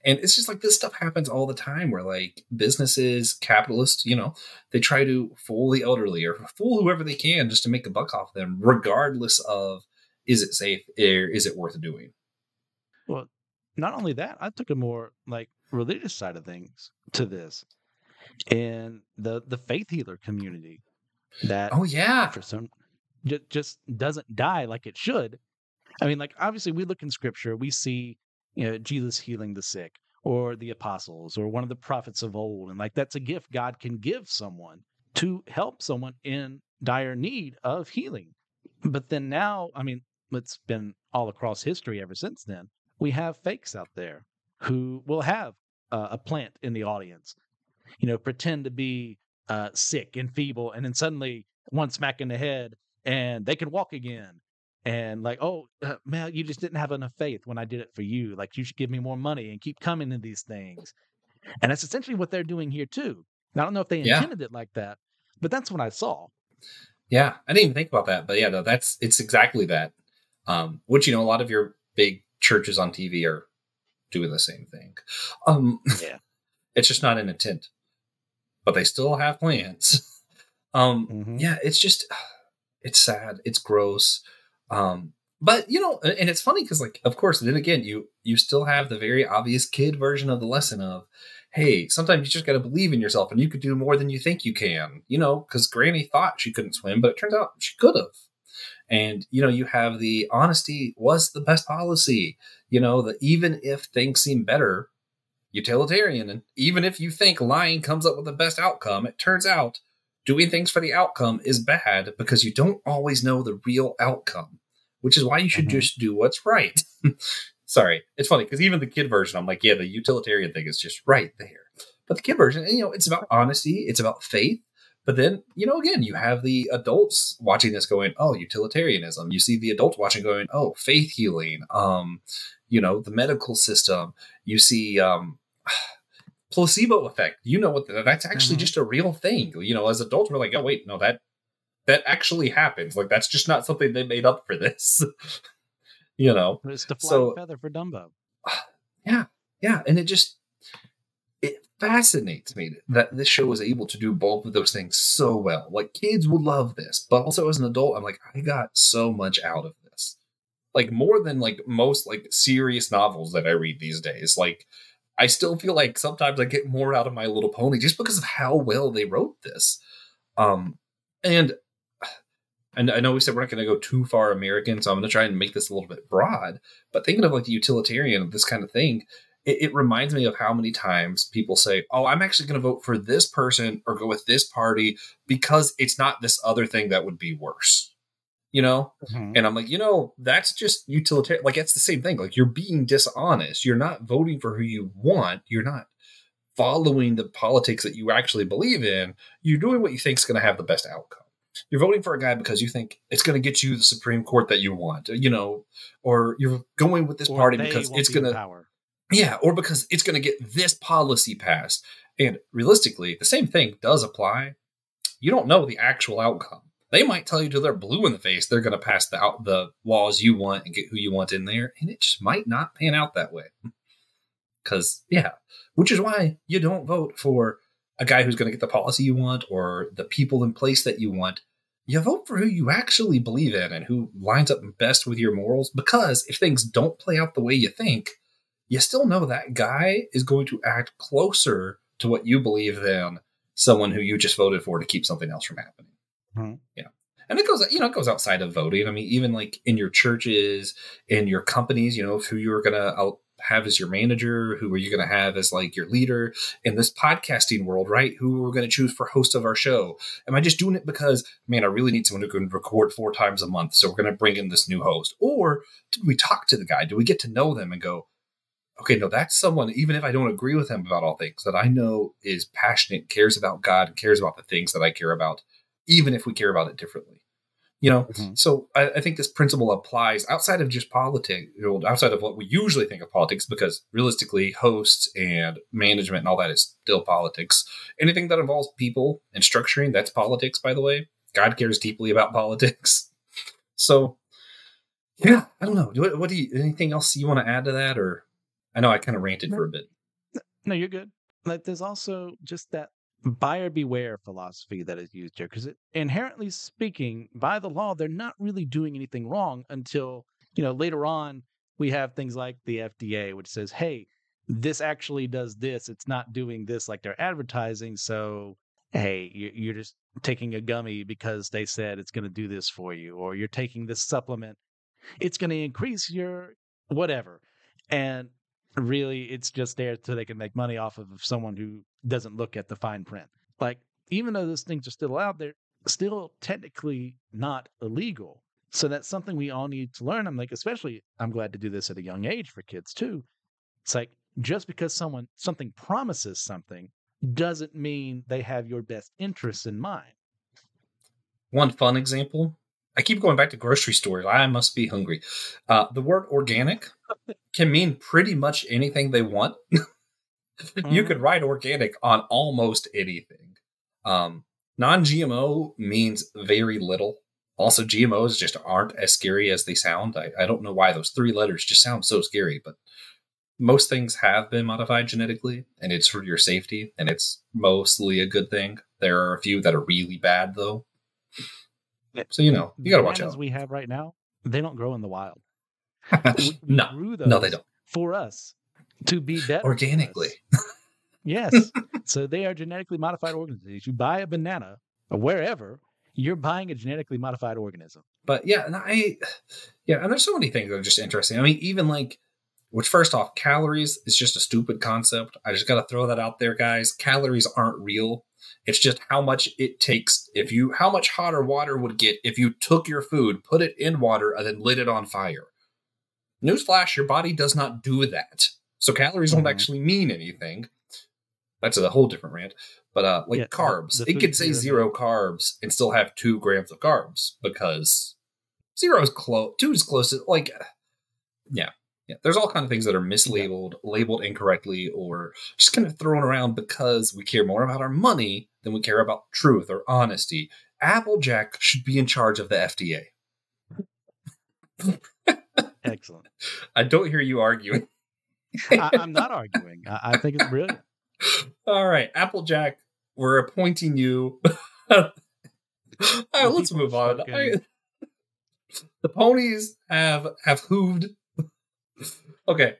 and it's just like this stuff happens all the time where like businesses, capitalists, you know, they try to fool the elderly or fool whoever they can just to make a buck off them, regardless of is it safe or is it worth doing. Well, not only that, I took a more like religious side of things to this, and the the faith healer community that Oh yeah. for some ju- just doesn't die like it should. I mean, like obviously we look in scripture, we see you know Jesus healing the sick or the apostles or one of the prophets of old, and like that's a gift God can give someone to help someone in dire need of healing. But then now, I mean, it's been all across history ever since then. We have fakes out there who will have uh, a plant in the audience, you know, pretend to be uh, sick and feeble, and then suddenly one smack in the head and they can walk again. And like, oh, uh, man, you just didn't have enough faith when I did it for you. Like, you should give me more money and keep coming to these things. And that's essentially what they're doing here too. And I don't know if they Yeah. intended it like that, but that's what I saw. Yeah. I didn't even think about that. But yeah, no, that's it's exactly that. Um, which you know, a lot of your big churches on TV are doing the same thing. Um Yeah. *laughs* it's just not an intent. But they still have plans. *laughs* Um Mhm. yeah it's just *sighs* it's sad it's gross um but you know and it's funny because like of course then again you you still have the very obvious kid version of the lesson of hey sometimes you just got to believe in yourself and you could do more than you think you can you know because granny thought she couldn't swim but it turns out she could have and you know you have the honesty was the best policy you know that even if things seem better utilitarian and even if you think lying comes up with the best outcome it turns out doing things for the outcome is bad because you don't always know the real outcome, which is why you should Mhm. just do what's right. *laughs* Sorry, it's funny because even the kid version, I'm like, yeah, the utilitarian thing is just right there. But the kid version, you know, it's about honesty, it's about faith. But then, you know, again, you have the adults watching this going, oh, utilitarianism. You see the adults watching going, oh, faith healing, um, you know, the medical system. You see um *sighs* placebo effect. You know what that's actually Mhm. just a real thing. You know, as adults, we're like, oh wait, no, that that actually happens. Like that's just not something they made up for this. *laughs* you know, It's the flying So- feather for Dumbo. *sighs* yeah, yeah, and it just it fascinates me that this show was able to do both of those things so well. Like kids will love this, but also as an adult, I'm like, I got so much out of this. Like more than like most like serious novels that I read these days. Like I still feel like sometimes I get more out of My Little Pony just because of how well they wrote this. Um, and and I know we said we're not going to go too far American, so I'm going to try and make this a little bit broad. But thinking of like the utilitarian of this kind of thing, it, it reminds me of how many times people say, "Oh, I'm actually going to vote for this person or go with this party because it's not this other thing that would be worse." You know, mm-hmm. and I'm like, you know, that's just utilitarian. Like, it's the same thing. Like, you're being dishonest. You're not voting for who you want. You're not following the politics that you actually believe in. You're doing what you think is going to have the best outcome. You're voting for a guy because you think it's going to get you the Supreme Court that you want, you know, or you're going with this Or party because it's going to, power. yeah, or because it's going to get this policy passed. And realistically, the same thing does apply. You don't know the actual outcome. They might tell you till they're blue in the face they're going to pass the out the laws you want and get who you want in there, and it just might not pan out that way. Because yeah, which is why you don't vote for a guy who's going to get the policy you want or the people in place that you want. You vote for who you actually believe in and who lines up best with your morals. Because if things don't play out the way you think, you still know that guy is going to act closer to what you believe than someone who you just voted for to keep something else from happening. Mhm. Yeah. and it goes you know it goes outside of voting. I mean even like in your churches in your companies you know who you're gonna have as your manager who are you gonna have as like your leader? In this podcasting world right who are we're gonna choose for host of our show? Am i just doing it because man i really need someone who can record four times a month so we're gonna bring in this new host? Or did we talk to the guy? Do we get to know them and go okay no that's someone even if i don't agree with him about all things that i know is passionate cares about god cares about the things that i care about even if we care about it differently. You know, mm-hmm. so I, I, think this principle applies outside of just politics, outside of what we usually think of politics, because realistically, hosts and management and all that is still politics. Anything that involves people and structuring, that's politics, by the way. God cares deeply about *laughs* politics. So, yeah, I don't know. What, what do you, anything else you want to add to that? Or I know I kind of ranted no, for a bit. No, you're good. Like, there's also just that buyer beware philosophy that is used here because inherently speaking by the law they're not really doing anything wrong until you know later on we have things like the fda which says hey this actually does this it's not doing this like they're advertising so hey you're just taking a gummy because they said it's going to do this for you or you're taking this supplement it's going to increase your whatever. And really it's just there so they can make money off of someone who doesn't look at the fine print. Like, even though those things are still out there, still technically not illegal. So that's something we all need to learn. I'm like, especially, I'm glad to do this at a young age for kids too. It's like just because someone something promises something doesn't mean they have your best interests in mind. One fun example I keep going back to grocery stores. I must be hungry. Uh, the word organic can mean pretty much anything they want. *laughs* mm-hmm. You could write organic on almost anything. Um, non GMO means very little. Also, GMOs just aren't as scary as they sound. I, I don't know why those three letters just sound so scary, but most things have been modified genetically and it's for your safety and it's mostly a good thing. There are a few that are really bad though. So you know, you got to watch out. we have right now, they don't grow in the wild. *laughs* we, we no, no, they don't. For us to be better organically. yes. so they are genetically modified organisms. You buy a banana or wherever, you're buying a genetically modified organism. But yeah, and I, yeah, and there's so many things that are just interesting. I mean, even like, which first off, calories is just a stupid concept. I just got to throw that out there, guys. Calories aren't real. It's just how much it takes if you how much hotter water would get if you took your food, put it in water, and then lit it on fire. Newsflash, your body does not do that. So calories mm-hmm. don't actually mean anything. That's a whole different rant. But uh like yeah, carbs. it could say zero carbs and still have two grams of carbs because zero is close two is close to like yeah. Yeah, there's all kinds of things that are mislabeled, labeled incorrectly, or just kind of thrown around because we care more about our money than we care about truth or honesty. Applejack should be in charge of the FDA. Excellent. *laughs* I don't hear you arguing. I, am not arguing. I, I, think it's brilliant. *laughs* All right, Applejack, we're appointing you. *laughs* All right, let's move on. I, the ponies have have hooved okay,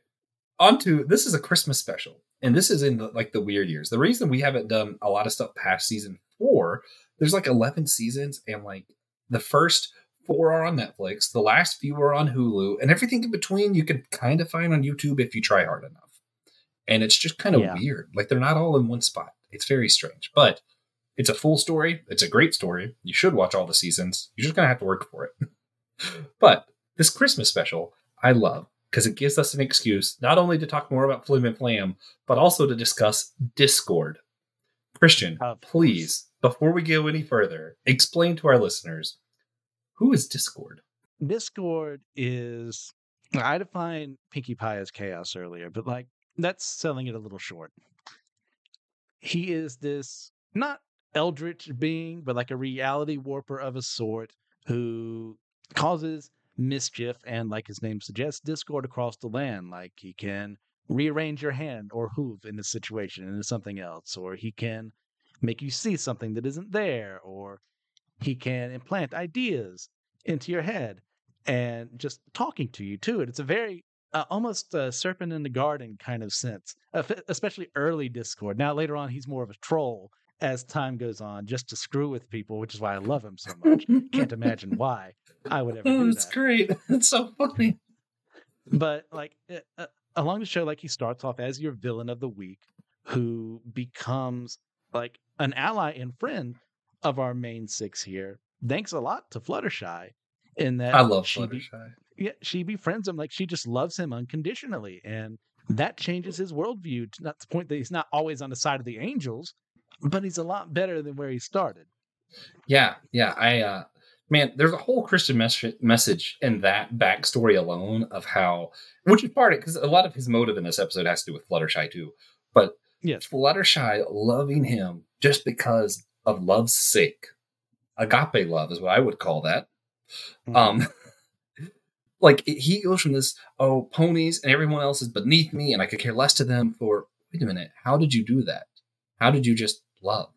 on to this is a Christmas special, and this is in the, like the weird years. The reason we haven't done a lot of stuff past season four, there's like 11 seasons, and like the first four are on Netflix, the last few are on Hulu, and everything in between you can kind of find on YouTube if you try hard enough. And it's just kind of yeah. weird. Like they're not all in one spot. It's very strange, but it's a full story. It's a great story. You should watch all the seasons. You're just going to have to work for it. *laughs* but this Christmas special, I love because it gives us an excuse not only to talk more about Flim and Flam, but also to discuss Discord. Christian, please, before we go any further, explain to our listeners who is Discord? Discord is, I defined Pinkie Pie as chaos earlier, but like that's selling it a little short. He is this not eldritch being, but like a reality warper of a sort who causes mischief and, like his name suggests, discord across the land. Like he can rearrange your hand or hoof in this situation into something else, or he can make you see something that isn't there, or he can implant ideas into your head and just talking to you too. And it's a very uh, almost a serpent in the garden kind of sense, especially early Discord. Now later on, he's more of a troll as time goes on just to screw with people, which is why I love him so much. Can't *laughs* imagine why I would ever do It's that. great. *laughs* It's so funny. *laughs* But like uh, uh, along the show, like he starts off as your villain of the week, who becomes like an ally and friend of our main six here. Thanks a lot to Fluttershy in that I love she be- Fluttershy. yeah, she befriends him like she just loves him unconditionally, and that changes his worldview to not the point that he's not always on the side of the angels, but he's a lot better than where he started. Yeah, yeah. I uh man, there's a whole Christian mes- message in that backstory alone of how, which is part of it because a lot of his motive in this episode has to do with Fluttershy too. But Yes. Fluttershy loving him just because of love's sake, agape love is what I would call that. Mm-hmm. Um, *laughs* like it- he goes from this oh ponies and everyone else is beneath me and I could care less to them for wait a minute how did you do that? How did you just love?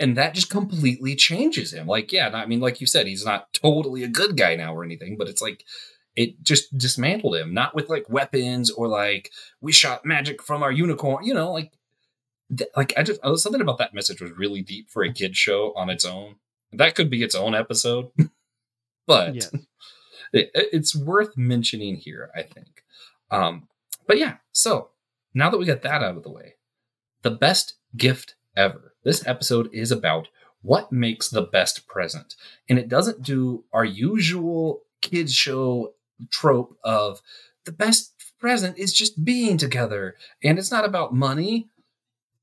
And that just completely changes him. Like yeah, I mean like you said, he's not totally a good guy now or anything, but it's like it just dismantled him. Not with like weapons or like we shot magic from our unicorn. You know, like th- like I just something about that message was really deep for a kid show on its own. That could be its own episode, *laughs* but yes. it, it's worth mentioning here, I think. Um, but yeah, so now that we got that out of the way, the best gift ever. This episode is about what makes the best present. And it doesn't do our usual kids show trope of the best present is just being together and it's not about money.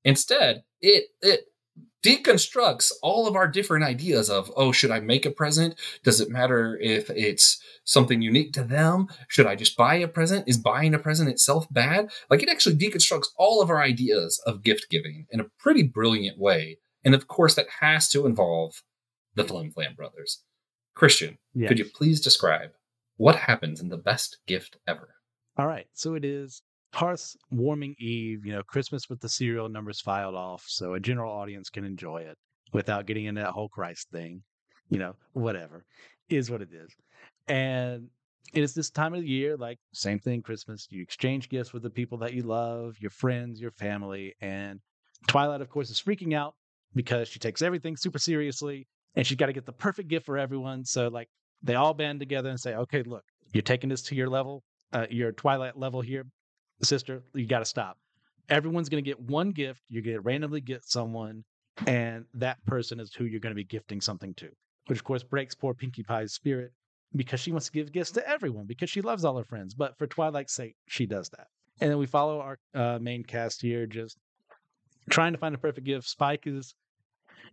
Instead, it it deconstructs all of our different ideas of oh should i make a present? Does it matter if it's something unique to them? Should i just buy a present? Is buying a present itself bad? Like it actually deconstructs all of our ideas of gift giving in a pretty brilliant way. And of course that has to involve the flim flam brothers. Christian yes. could you please describe what happens in the best gift ever? All right. So it is Hearth's warming eve, you know, Christmas with the serial numbers filed off so a general audience can enjoy it without getting into that whole Christ thing. You know, whatever is what it is. And it is this time of the year, like same thing, Christmas. You exchange gifts with the people that you love, your friends, your family. And Twilight, of course, is freaking out because she takes everything super seriously and she's got to get the perfect gift for everyone. So, like, they all band together and say, okay, look, you're taking this to your level, uh, your Twilight level here, sister. You got to stop. Everyone's going to get one gift. You're going to randomly get someone, and that person is who you're going to be gifting something to, which of course breaks poor Pinkie Pie's spirit because she wants to give gifts to everyone because she loves all her friends. But for Twilight's sake, she does that. And then we follow our uh, main cast here, just trying to find a perfect gift. Spike is,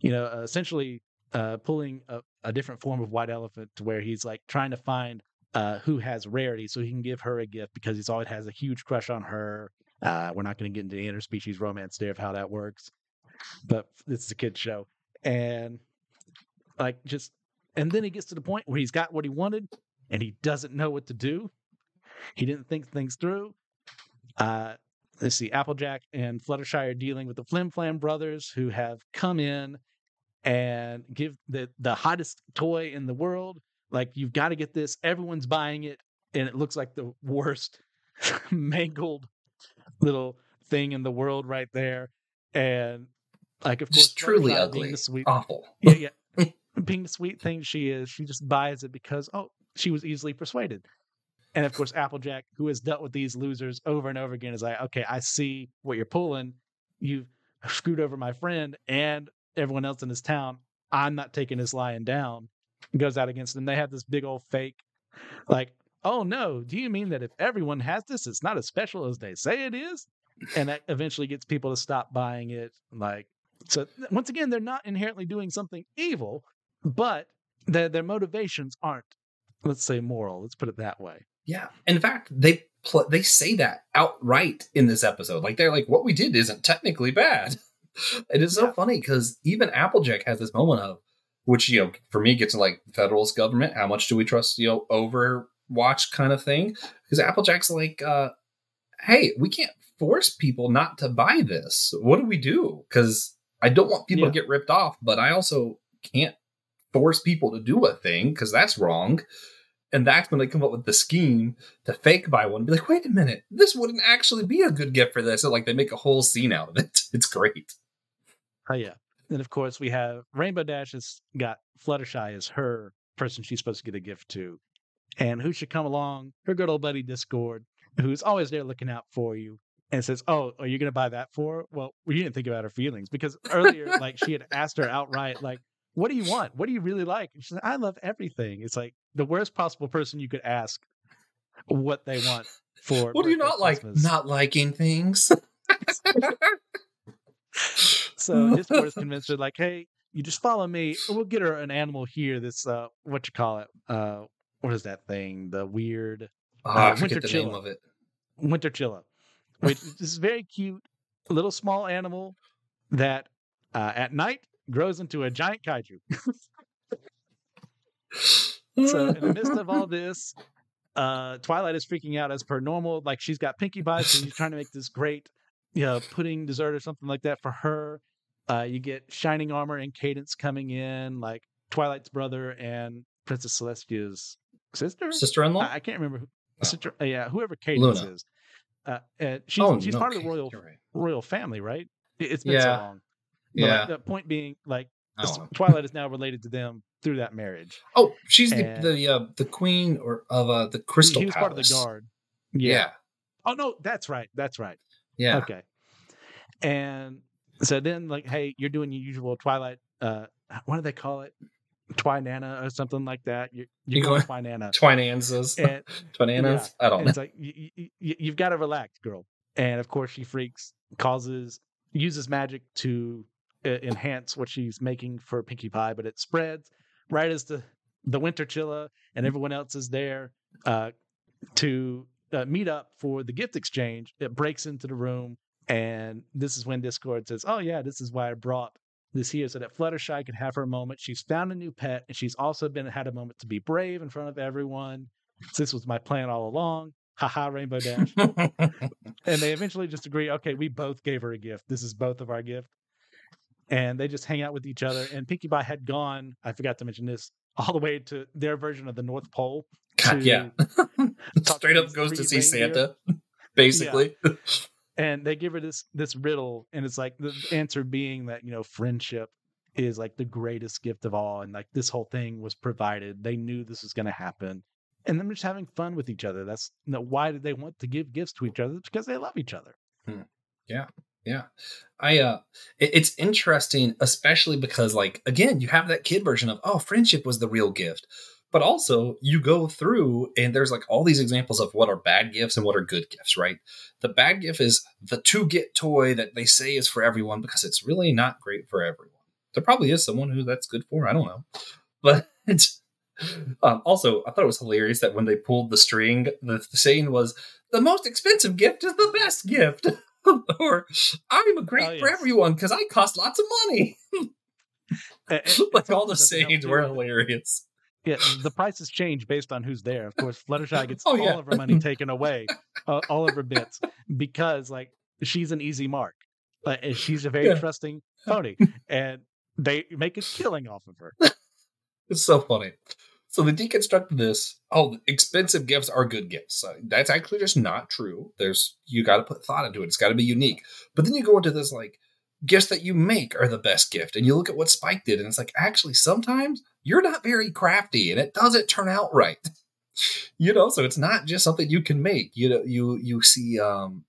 you know, uh, essentially uh, pulling a, a different form of white elephant to where he's like trying to find uh, who has rarity so he can give her a gift because he's always has a huge crush on her. Uh, we're not going to get into the interspecies romance there of how that works, but this is a kid's show. And like just, and then he gets to the point where he's got what he wanted and he doesn't know what to do. He didn't think things through. Uh, let's see, Applejack and Fluttershy are dealing with the Flim Flam brothers who have come in and give the the hottest toy in the world. Like you've got to get this. Everyone's buying it, and it looks like the worst *laughs* mangled little thing in the world right there. And like, of course, just truly Fluttershy being ugly the sweet, awful yeah, *laughs* yeah. being the sweet thing she is, she just buys it because oh, she was easily persuaded. And of course, Applejack, who has dealt with these losers over and over again, is like, okay, I see what you're pulling. You've screwed over my friend and everyone else in this town. I'm not taking this lying down. Goes out against them. They have this big old fake, like, oh no, do you mean that if everyone has this, it's not as special as they say it is? And that eventually gets people to stop buying it. Like, so once again, they're not inherently doing something evil, but their their motivations aren't, let's say, moral. Let's put it that way. Yeah. In fact, they pl- they say that outright in this episode. Like they're like, what we did isn't technically bad. *laughs* It is so Yeah. funny because even Applejack has this moment of, which you know, for me gets like federalist government. How much do we trust? You know, Overwatch kind of thing. Because Applejack's like, uh, hey, we can't force people not to buy this. What do we do? Because I don't want people Yeah. to get ripped off, but I also can't force people to do a thing because that's wrong. And that's when they come up with the scheme to fake buy one. Be like, wait a minute, this wouldn't actually be a good gift for this. Like they make a whole scene out of it. *laughs* It's great. Oh yeah. Then of course we have Rainbow Dash has got Fluttershy as her person she's supposed to get a gift to. And who should come along? Her good old buddy Discord, who's always there looking out for you and says, Oh, are you gonna buy that for? her?" Well, you didn't think about her feelings because earlier, like she had asked her outright, like, what do you want? What do you really like? And she said, I love everything. It's like the worst possible person you could ask what they want for What do you not like? Not liking things. *laughs* *laughs* *laughs* So Discord is *laughs* convinced her, like, hey, you just follow me. We'll get her an animal here. This uh, what you call it? Uh, what is that thing? The weird Oh, Uh, Winter the name Chilla. of it. winter chilla, which is very cute, little small animal that uh, at night grows into a giant kaiju. So in the midst of all *laughs* this, uh, Twilight is freaking out as per normal. Like she's got Pinkie Pie, so she's trying to make this great, you know, pudding dessert or something like that for her. Uh, you get Shining Armor and Cadance coming in, like Twilight's brother and Princess Celestia's sister. Sister-in-law. I, I can't remember. Who, Oh. sister, uh, yeah, whoever Cadance Luna. is. Uh, and she's oh, she's no, part of the royal right. royal family, right? It, has been so long. But, like, Yeah. the point being, like I don't know. *laughs* Twilight is now related to them through that marriage. Oh, she's the And- the uh, the queen or of uh, the Crystal he was Palace. part of the guard. Yeah. Oh no, that's right. That's right. Yeah. Okay. And so then, like, hey, you're doing your usual Twilight. Uh, what do they call it? Twinana or something like that. You're, you're You going Twinana. Twinanzas. *laughs* And Twinanas. I don't know. it's like you, you, you've got to relax, girl. And of course, she freaks, causes, uses magic to uh, enhance what she's making for Pinkie Pie, but it spreads right as the the Winter Chilla and everyone else is there uh, to uh, meet up for the gift exchange. It breaks into the room, and this is when Discord says, "Oh yeah, this is why I brought." This here so that Fluttershy could have her moment. She's found a new pet, and she's also been had a moment to be brave in front of everyone. This was my plan all along. Haha, Rainbow Dash. and they eventually just agree, okay, we both gave her a gift. This is both of our gift. And they just hang out with each other. And Pinkie Pie had gone, I forgot to mention this, all the way to their version of the North Pole. God, yeah. *laughs* Straight up goes to see reindeer. Santa, basically. *laughs* And they give her this this riddle, and it's like the answer being that, you know, friendship is like the greatest gift of all. And like this whole thing was provided. They knew this was gonna happen. And them just having fun with each other. That's you know, why did they want to give gifts to each other? It's because they love each other. Yeah. Yeah. I uh it- it's interesting especially because like again you have that kid version of oh friendship was the real gift. But also you go through and there's like all these examples of what are bad gifts and what are good gifts, right? The bad gift is the to get toy that they say is for everyone because it's really not great for everyone. There probably is someone who that's good for, I don't know. *laughs* But um, also, I thought it was hilarious that when they pulled the string, the, the saying was, "The most expensive gift is the best gift," *laughs* or "I'm a great Oh, for everyone because I cost lots of money." *laughs* Like all the sayings were hilarious. Yeah, the prices change based on who's there. Of course, Fluttershy gets *laughs* Oh, all yeah. of her money *laughs* taken away, uh, all of her bits, because like she's an easy mark. Like and she's a very Yeah. trusting *laughs* pony, and they make a killing off of her. It's so funny. So they deconstructed this. Oh, expensive gifts are good gifts. Uh, that's actually just not true. There's you got to put thought into it. It's got to be unique. But then you go into this like gifts that you make are the best gift, and you look at what Spike did, and it's like actually sometimes you're not very crafty, and it doesn't turn out right. *laughs* you know, so it's not just something you can make. You know, you you see um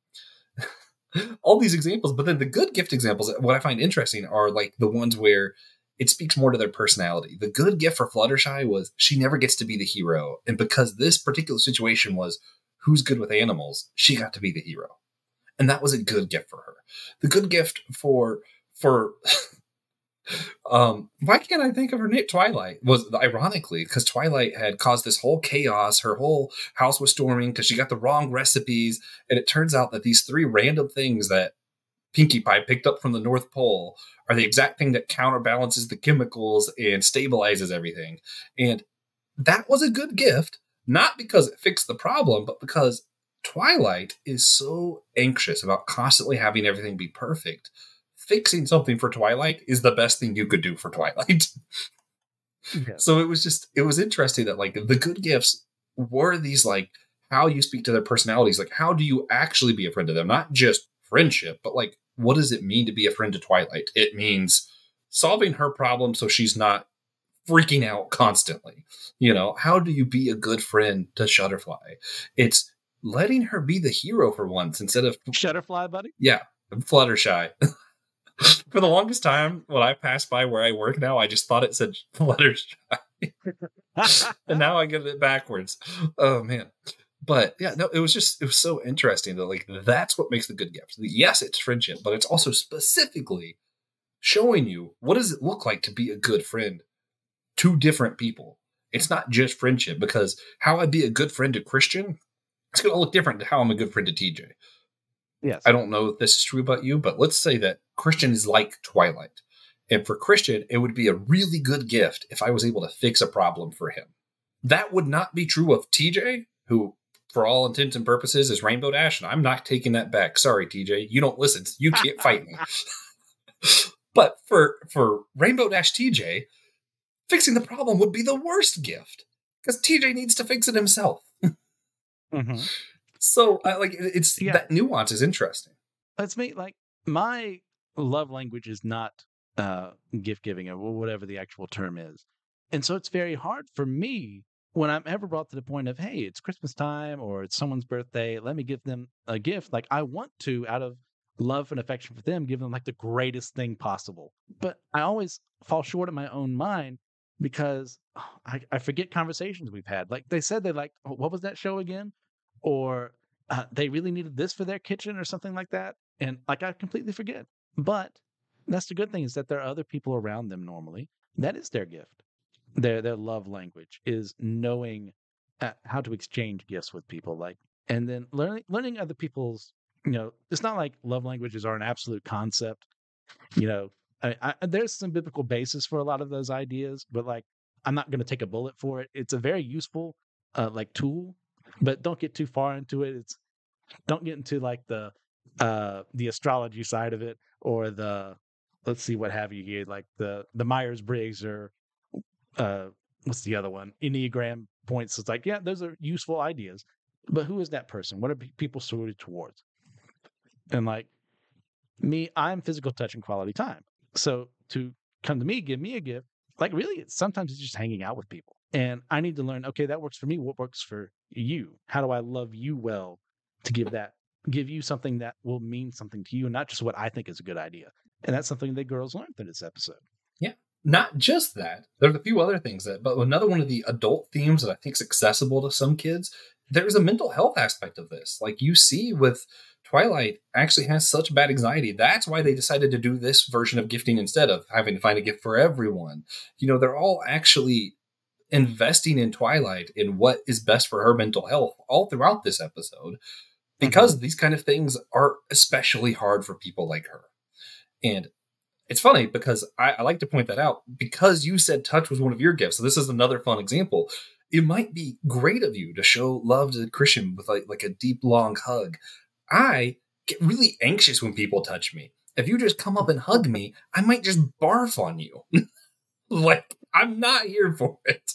*laughs* all these examples, but then the good gift examples. What I find interesting are like the ones where it speaks more to their personality. The good gift for Fluttershy was she never gets to be the hero. And because this particular situation was who's good with animals, she got to be the hero. And that was a good gift for her. The good gift for for *laughs* um why can't I think of her name? Twilight was ironically because Twilight had caused this whole chaos. Her whole house was storming because she got the wrong recipes. And it turns out that these three random things that Pinkie Pie picked up from the North Pole are the exact thing that counterbalances the chemicals and stabilizes everything. And that was a good gift, not because it fixed the problem, but because Twilight is so anxious about constantly having everything be perfect. Fixing something for Twilight is the best thing you could do for Twilight. Yes. So it was just it was interesting that like the good gifts were these like how you speak to their personalities, like how do you actually be a friend to them? Not just friendship, but like what does it mean to be a friend to Twilight? It means solving her problem so she's not freaking out constantly. You know, how do you be a good friend to Shutterfly? It's letting her be the hero for once instead of Shutterfly, buddy. Yeah, I'm Fluttershy. *laughs* for the longest time, when I passed by where I work now, I just thought it said *laughs* Fluttershy, and now I get it backwards. Oh man! But yeah, no, it was just it was so interesting that like that's what makes the good gift. Yes, it's friendship, but it's also specifically showing you what does it look like to be a good friend to different people. It's not just friendship because how I be a good friend to Christian, it's going to look different to how I'm a good friend to TJ. Yes. I don't know if this is true about you, but let's say that Christian is like Twilight. And for Christian, it would be a really good gift if I was able to fix a problem for him. That would not be true of TJ, who, for all intents and purposes, is Rainbow Dash. And I'm not taking that back. Sorry, TJ. You don't listen. You can't fight me. *laughs* but for for Rainbow Dash TJ, fixing the problem would be the worst gift because TJ needs to fix it himself. Mm-hmm. So, like, it's yeah. that nuance is interesting. Let's me like my love language is not uh, gift giving or whatever the actual term is, and so it's very hard for me when I'm ever brought to the point of hey, it's Christmas time or it's someone's birthday, let me give them a gift. Like I want to, out of love and affection for them, give them like the greatest thing possible. But I always fall short in my own mind because oh, *sighs* I, I forget conversations we've had. Like they said they like oh, what was that show again? Or uh, they really needed this for their kitchen or something like that. And like I completely forget. But that's the good thing is that there are other people around them normally. That is their gift. Their their love language is knowing uh, how to exchange gifts with people like and then learning learning other people's you know it's not like love languages are an absolute concept you know I, I, there's some biblical basis for a lot of those ideas but like i'm not going to take a bullet for it it's a very useful uh, like tool but don't get too far into it. It's don't get into like the uh the astrology side of it or the let's see what have you here like the the Myers Briggs or uh what's the other one Enneagram points. It's like yeah, those are useful ideas, but who is that person? What are people suited towards? And like me, I'm physical touch and quality time. So to come to me, give me a gift, like really, sometimes it's just hanging out with people. And I need to learn, okay, that works for me. What works for you? How do I love you well to give that, give you something that will mean something to you, and not just what I think is a good idea? And that's something that girls learned through this episode. Yeah. Not just that. There's a few other things that, but another one of the adult themes that I think is accessible to some kids, there's a mental health aspect of this. Like you see with Twilight actually has such bad anxiety. That's why they decided to do this version of gifting instead of having to find a gift for everyone. You know, they're all actually investing in Twilight in what is best for her mental health all throughout this episode because mm-hmm. these kind of things are especially hard for people like her. And it's funny because I, I, like to point that out because you said touch was one of your gifts. So this is another fun example. It might be great of you to show love to Christian with like, like a deep, long hug. I get really anxious when people touch me. If you just come up and hug me, I might just barf on you. *laughs* like I'm not here for it.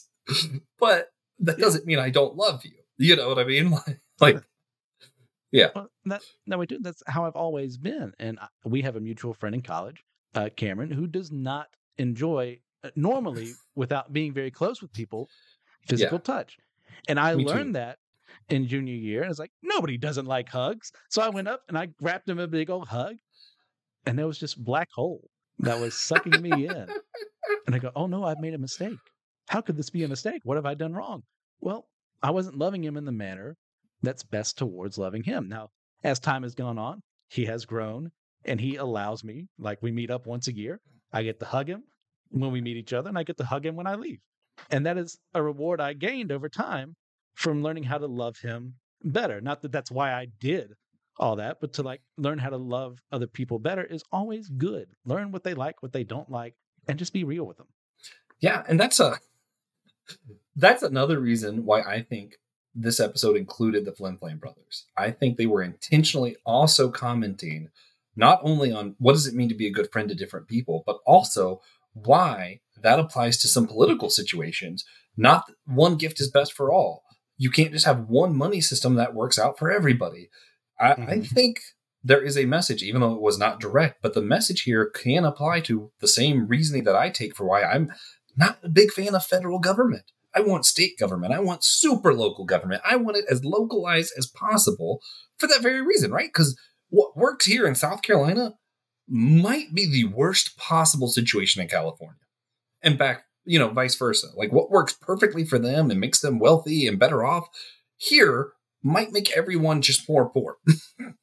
but that doesn't mean I don't love you. You know what I mean? *laughs* Like, yeah. Well, that, no, we do. That's how I've always been. And we have a mutual friend in college, uh, Cameron, who does not enjoy uh, normally without being very close with people physical yeah. touch. And I Me learned too. that in junior year. And it's like, nobody doesn't like hugs. So I went up and I wrapped him a big old hug. And there was just black hole that was sucking me in. And I go, oh no, I've made a mistake. How could this be a mistake? What have I done wrong? Well, I wasn't loving him in the manner that's best towards loving him. Now, as time has gone on, he has grown and he allows me, like we meet up once a year. I get to hug him when we meet each other and I get to hug him when I leave. And that is a reward I gained over time from learning how to love him better. Not that that's why I did all that, but to like learn how to love other people better is always good. Learn what they like, what they don't like, and just be real with them. Yeah, and that's a that's another reason why I think this episode included the Flim Flam brothers. I think they were intentionally also commenting not only on what does it mean to be a good friend to different people, but also why that applies to some political situations. Not one gift is best for all. You can't just have one money system that works out for everybody. I, mm-hmm. I think there is a message, even though it was not direct, but the message here can apply to the same reasoning that I take for why I'm not a big fan of federal government. I want state government. I want super local government. I want it as localized as possible for that very reason, right? Because what works here in South Carolina might be the worst possible situation in California. And back, you know, vice versa. Like what works perfectly for them and makes them wealthy and better off here might make everyone just more poor. *laughs*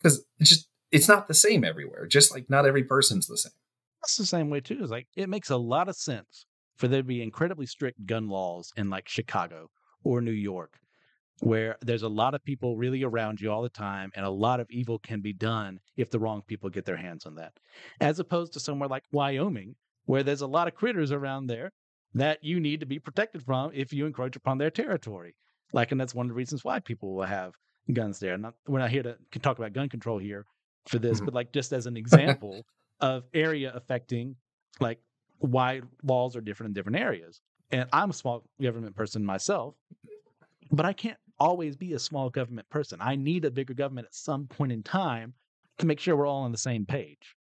Because it's just it's not the same everywhere. Just like not every person's the same. That's the same way too. Is like it makes a lot of sense for there to be incredibly strict gun laws in like Chicago or New York, where there's a lot of people really around you all the time, and a lot of evil can be done if the wrong people get their hands on that. As opposed to somewhere like Wyoming, where there's a lot of critters around there that you need to be protected from if you encroach upon their territory. Like, and that's one of the reasons why people will have guns there. Not we're not here to talk about gun control here for this, Mhm. but like just as an *laughs* example of area affecting like why laws are different in different areas. And I'm a small government person myself, but I can't always be a small government person. I need a bigger government at some point in time to make sure we're all on the same page.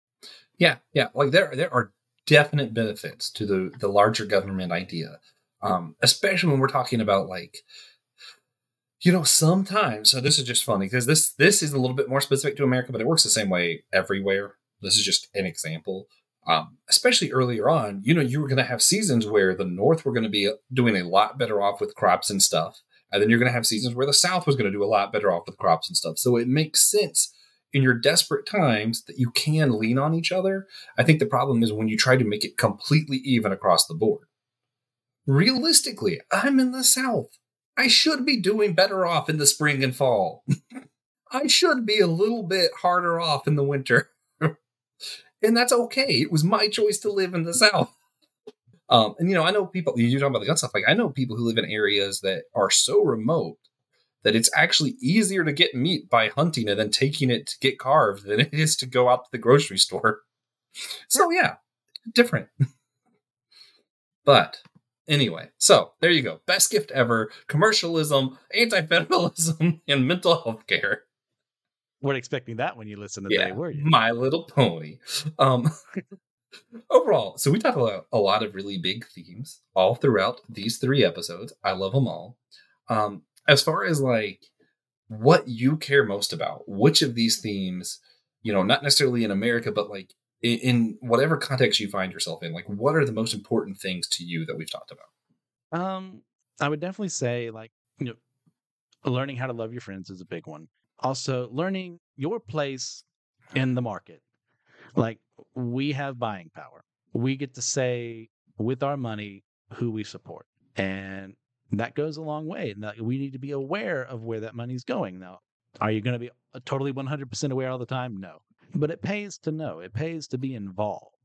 Yeah, yeah. Like there there are definite benefits to the the larger government idea. Um, especially when we're talking about like you know, sometimes so this is just funny because this this is a little bit more specific to America, but it works the same way everywhere. This is just an example. Um, especially earlier on, you know, you were going to have seasons where the North were going to be doing a lot better off with crops and stuff, and then you're going to have seasons where the South was going to do a lot better off with crops and stuff. So it makes sense in your desperate times that you can lean on each other. I think the problem is when you try to make it completely even across the board. Realistically, I'm in the South. I should be doing better off in the spring and fall. *laughs* I should be a little bit harder off in the winter. *laughs* and that's okay. It was my choice to live in the South. Um, and you know, I know people. You're talking about the gun stuff. Like I know people who live in areas that are so remote that it's actually easier to get meat by hunting and then taking it to get carved than it is to go out to the grocery store. *laughs* So yeah, different. *laughs* but anyway, so there you go. Best gift ever: commercialism, anti-federalism, *laughs* and mental health care. weren't expecting that when you listen today, Yeah, were you? My Little Pony. Um, overall, so we talked about a lot of really big themes all throughout these three episodes. I love them all. Um, as far as like what you care most about, which of these themes, you know, not necessarily in America, but like in, in whatever context you find yourself in, like what are the most important things to you that we've talked about? Um, I would definitely say like you know, learning how to love your friends is a big one. Also, learning your place in the market. Like we have buying power. We get to say with our money who we support, and that goes a long way. And that we need to be aware of where that money's going. Now, are you going to be totally one hundred percent aware all the time? No, but it pays to know. It pays to be involved.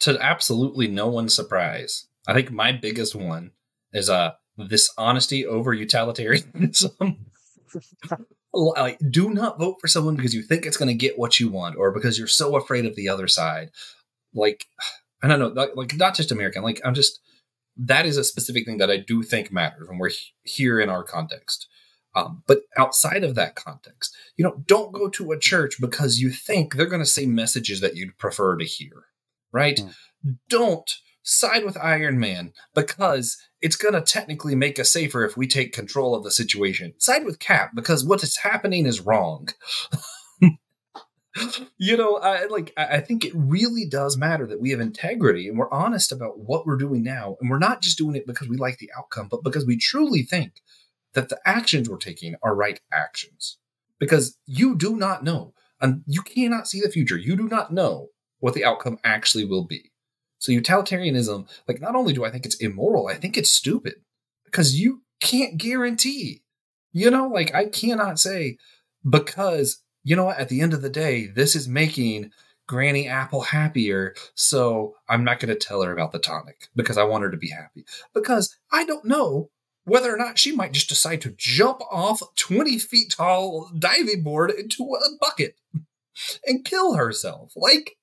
to absolutely no one's surprise, I think my biggest one is uh this honesty over utilitarianism. *laughs* like, do not vote for someone because you think it's going to get what you want, or because you're so afraid of the other side. Like, *sighs* I don't know, like, like not just American. Like, I'm just that is a specific thing that I do think matters when we're he- here in our context. Um, but outside of that context, you know, don't go to a church because you think they're going to say messages that you'd prefer to hear, right? Don't side with Iron Man because it's going to technically make us safer if we take control of the situation. Side with Cap because what is happening is wrong. *laughs* you know, I like I think it really does matter that we have integrity and we're honest about what we're doing now, and we're not just doing it because we like the outcome, but because we truly think that the actions we're taking are right actions. Because you do not know, and you cannot see the future. You do not know what the outcome actually will be. So utilitarianism, like not only do I think it's immoral, I think it's stupid because you can't guarantee. You know, like I cannot say because you know what, at the end of the day, this is making Granny Apple happier, so I'm not going to tell her about the tonic because I want her to be happy. Because I don't know whether or not she might just decide to jump off 20 feet tall diving board into a bucket and kill herself. Like,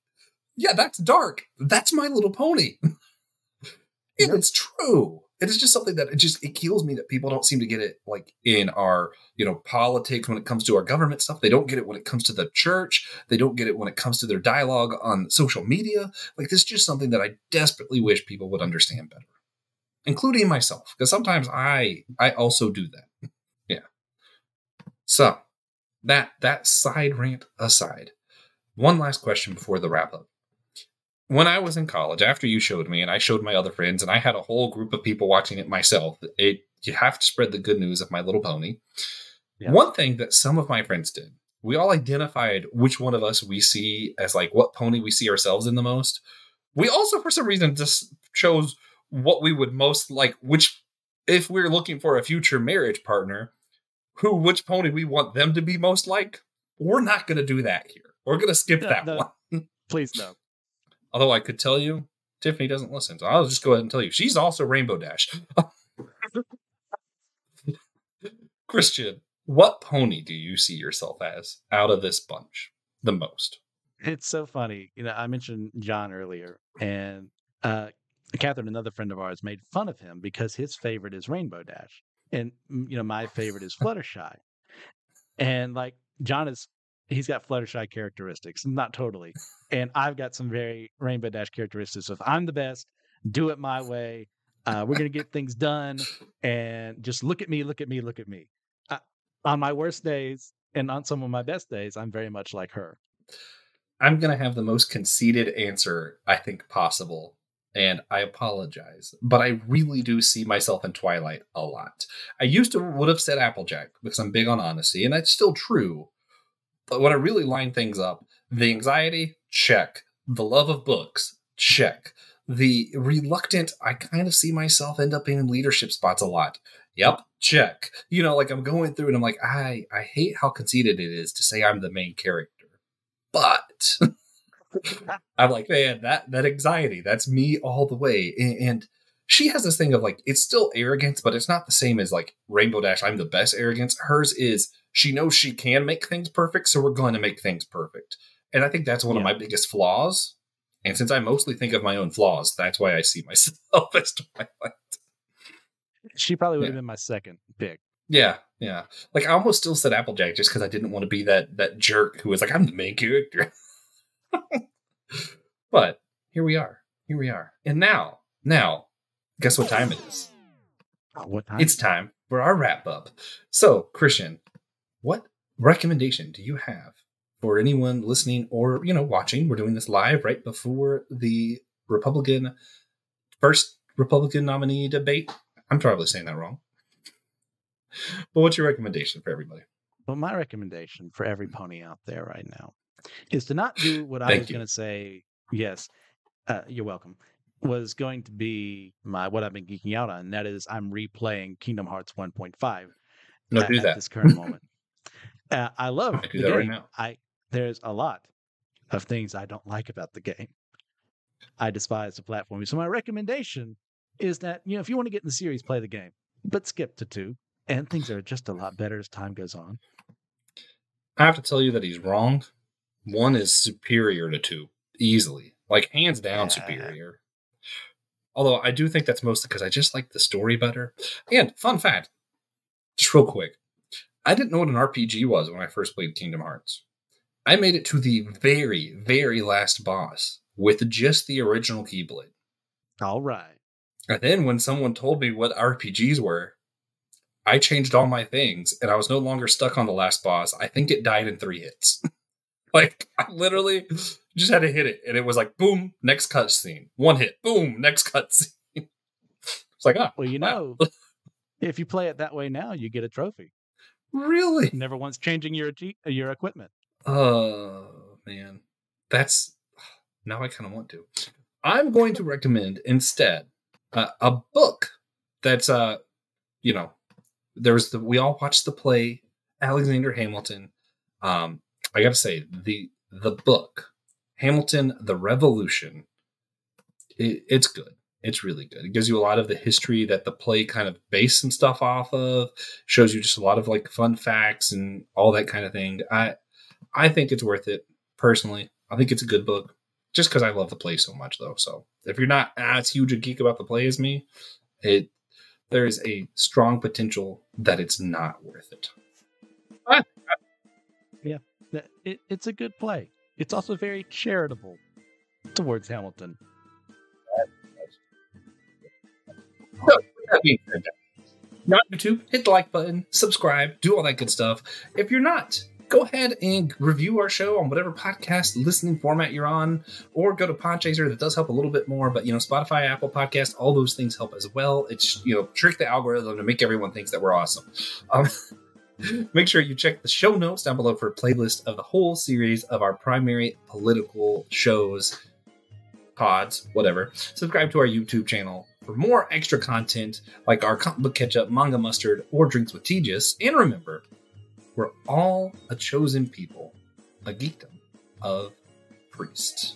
yeah, that's dark. That's my little pony. *laughs* it's true. It is just something that it just it kills me that people don't seem to get it like in our you know politics when it comes to our government stuff. They don't get it when it comes to the church. They don't get it when it comes to their dialogue on social media. Like this is just something that i desperately wish people would understand better including myself because sometimes i i also do that. Yeah. So that that side rant aside one last question before the wrap up when I was in college, after you showed me, and I showed my other friends, and I had a whole group of people watching it myself, it you have to spread the good news of My Little Pony. Yeah. One thing that some of my friends did, we all identified which one of us we see as like what pony we see ourselves in the most. We also, for some reason, just chose what we would most like, which if we're looking for a future marriage partner, who which pony we want them to be most like. We're not going to do that here. We're going to skip that one. *laughs* Please no. Although I could tell you, Tiffany doesn't listen. So I'll just go ahead and tell you. She's also Rainbow Dash. *laughs* Christian, what pony do you see yourself as out of this bunch the most? It's so funny. You know, I mentioned John earlier, and uh, Catherine, another friend of ours, made fun of him because his favorite is Rainbow Dash. And, you know, my favorite is Fluttershy. And like, John is he's got Fluttershy characteristics, not totally. And I've got some very Rainbow Dash characteristics of I'm the best, do it my way. Uh, we're going to get things done. And just look at me, look at me, look at me. On my worst days and on some of my best days, I'm very much like her. I'm going to have the most conceited answer I think possible. And I apologize, but I really do see myself in Twilight a lot. I used to would have said Applejack because I'm big on honesty, and that's still true when I really line things up, the anxiety, check. The love of books, check. The reluctant, I kind of see myself end up in leadership spots a lot. Yep, check. You know, like I'm going through and I'm like, I, I hate how conceited it is to say I'm the main character. But *laughs* I'm like, man, that that anxiety, that's me all the way. And, and she has this thing of like, it's still arrogance, but it's not the same as like Rainbow Dash, I'm the best arrogance. Hers is she knows she can make things perfect, so we're going to make things perfect. And I think that's one yeah. of my biggest flaws. And since I mostly think of my own flaws, that's why I see *laughs* myself as Twilight. She probably would yeah. have been my second pick. Yeah, yeah. Like I almost still said Applejack just because I didn't want to be that that jerk who was like, I'm the main character. *laughs* but here we are. Here we are. And now, now, guess what time it is? what time? It's time for our wrap up. So, Christian, what recommendation do you have for anyone listening or you know watching? We're doing this live right before the Republican first Republican nominee debate. I'm probably saying that wrong. But what's your recommendation for everybody? Well, my recommendation for every pony out there right now is to not do what I was going to say. Yes, uh, you're welcome. Was going to be my what I've been geeking out on. That is, I'm replaying Kingdom Hearts 1.5. No, at, do that. At this current *laughs* moment. Uh, I love I the game. Right now. I there's a lot of things I don't like about the game. I despise the platforming. So my recommendation is that you know if you want to get in the series, play the game, but skip to two, and things are just a lot better as time goes on. I have to tell you that he's wrong. One is superior to two, easily, like hands down superior. Although I do think that's mostly because I just like the story better. And fun fact, just real quick, I didn't know what an RPG was when I first played Kingdom Hearts. I made it to the very, very last boss with just the original Keyblade. All right. And then when someone told me what RPGs were, I changed all my things and I was no longer stuck on the last boss. I think it died in three hits. *laughs* like, I literally just had to hit it and it was like, boom, next cutscene. One hit, boom, next cutscene. *laughs* it's like, ah. Well, you wow. know, if you play it that way now, you get a trophy. Really? Never once changing your your equipment. Oh man, that's *sighs* now I kind of want to. I'm going to recommend instead uh, a book that's uh you know there was the we all watched the play Alexander Hamilton. Um, I gotta say the the book Hamilton the Revolution. It, it's good. It's really good. It gives you a lot of the history that the play kind of based some stuff off of. Shows you just a lot of like fun facts and all that kind of thing. I I think it's worth it personally. I think it's a good book, just because I love the play so much though. So if you're not as huge a geek about the play as me, it there is a strong potential that it's not worth it. Ah, ah. yeah, It, it's a good play. It's also very charitable towards Hamilton. Not YouTube, hit the like button, subscribe, do all that good stuff. If you're not, go ahead and review our show on whatever podcast listening format you're on, or go to Podchaser. That does help a little bit more, but you know, Spotify, Apple Podcast, all those things help as well. It's you know, trick the algorithm to make everyone thinks that we're awesome. Um, *laughs* *laughs* make sure you check the show notes down below for a playlist of the whole series of our Primarily Political shows, pods, whatever. Subscribe to our YouTube channel for more extra content like our comic book catch up, manga mustard, or drinks with Tejas. And remember, we're all a chosen people, a geekdom of priests.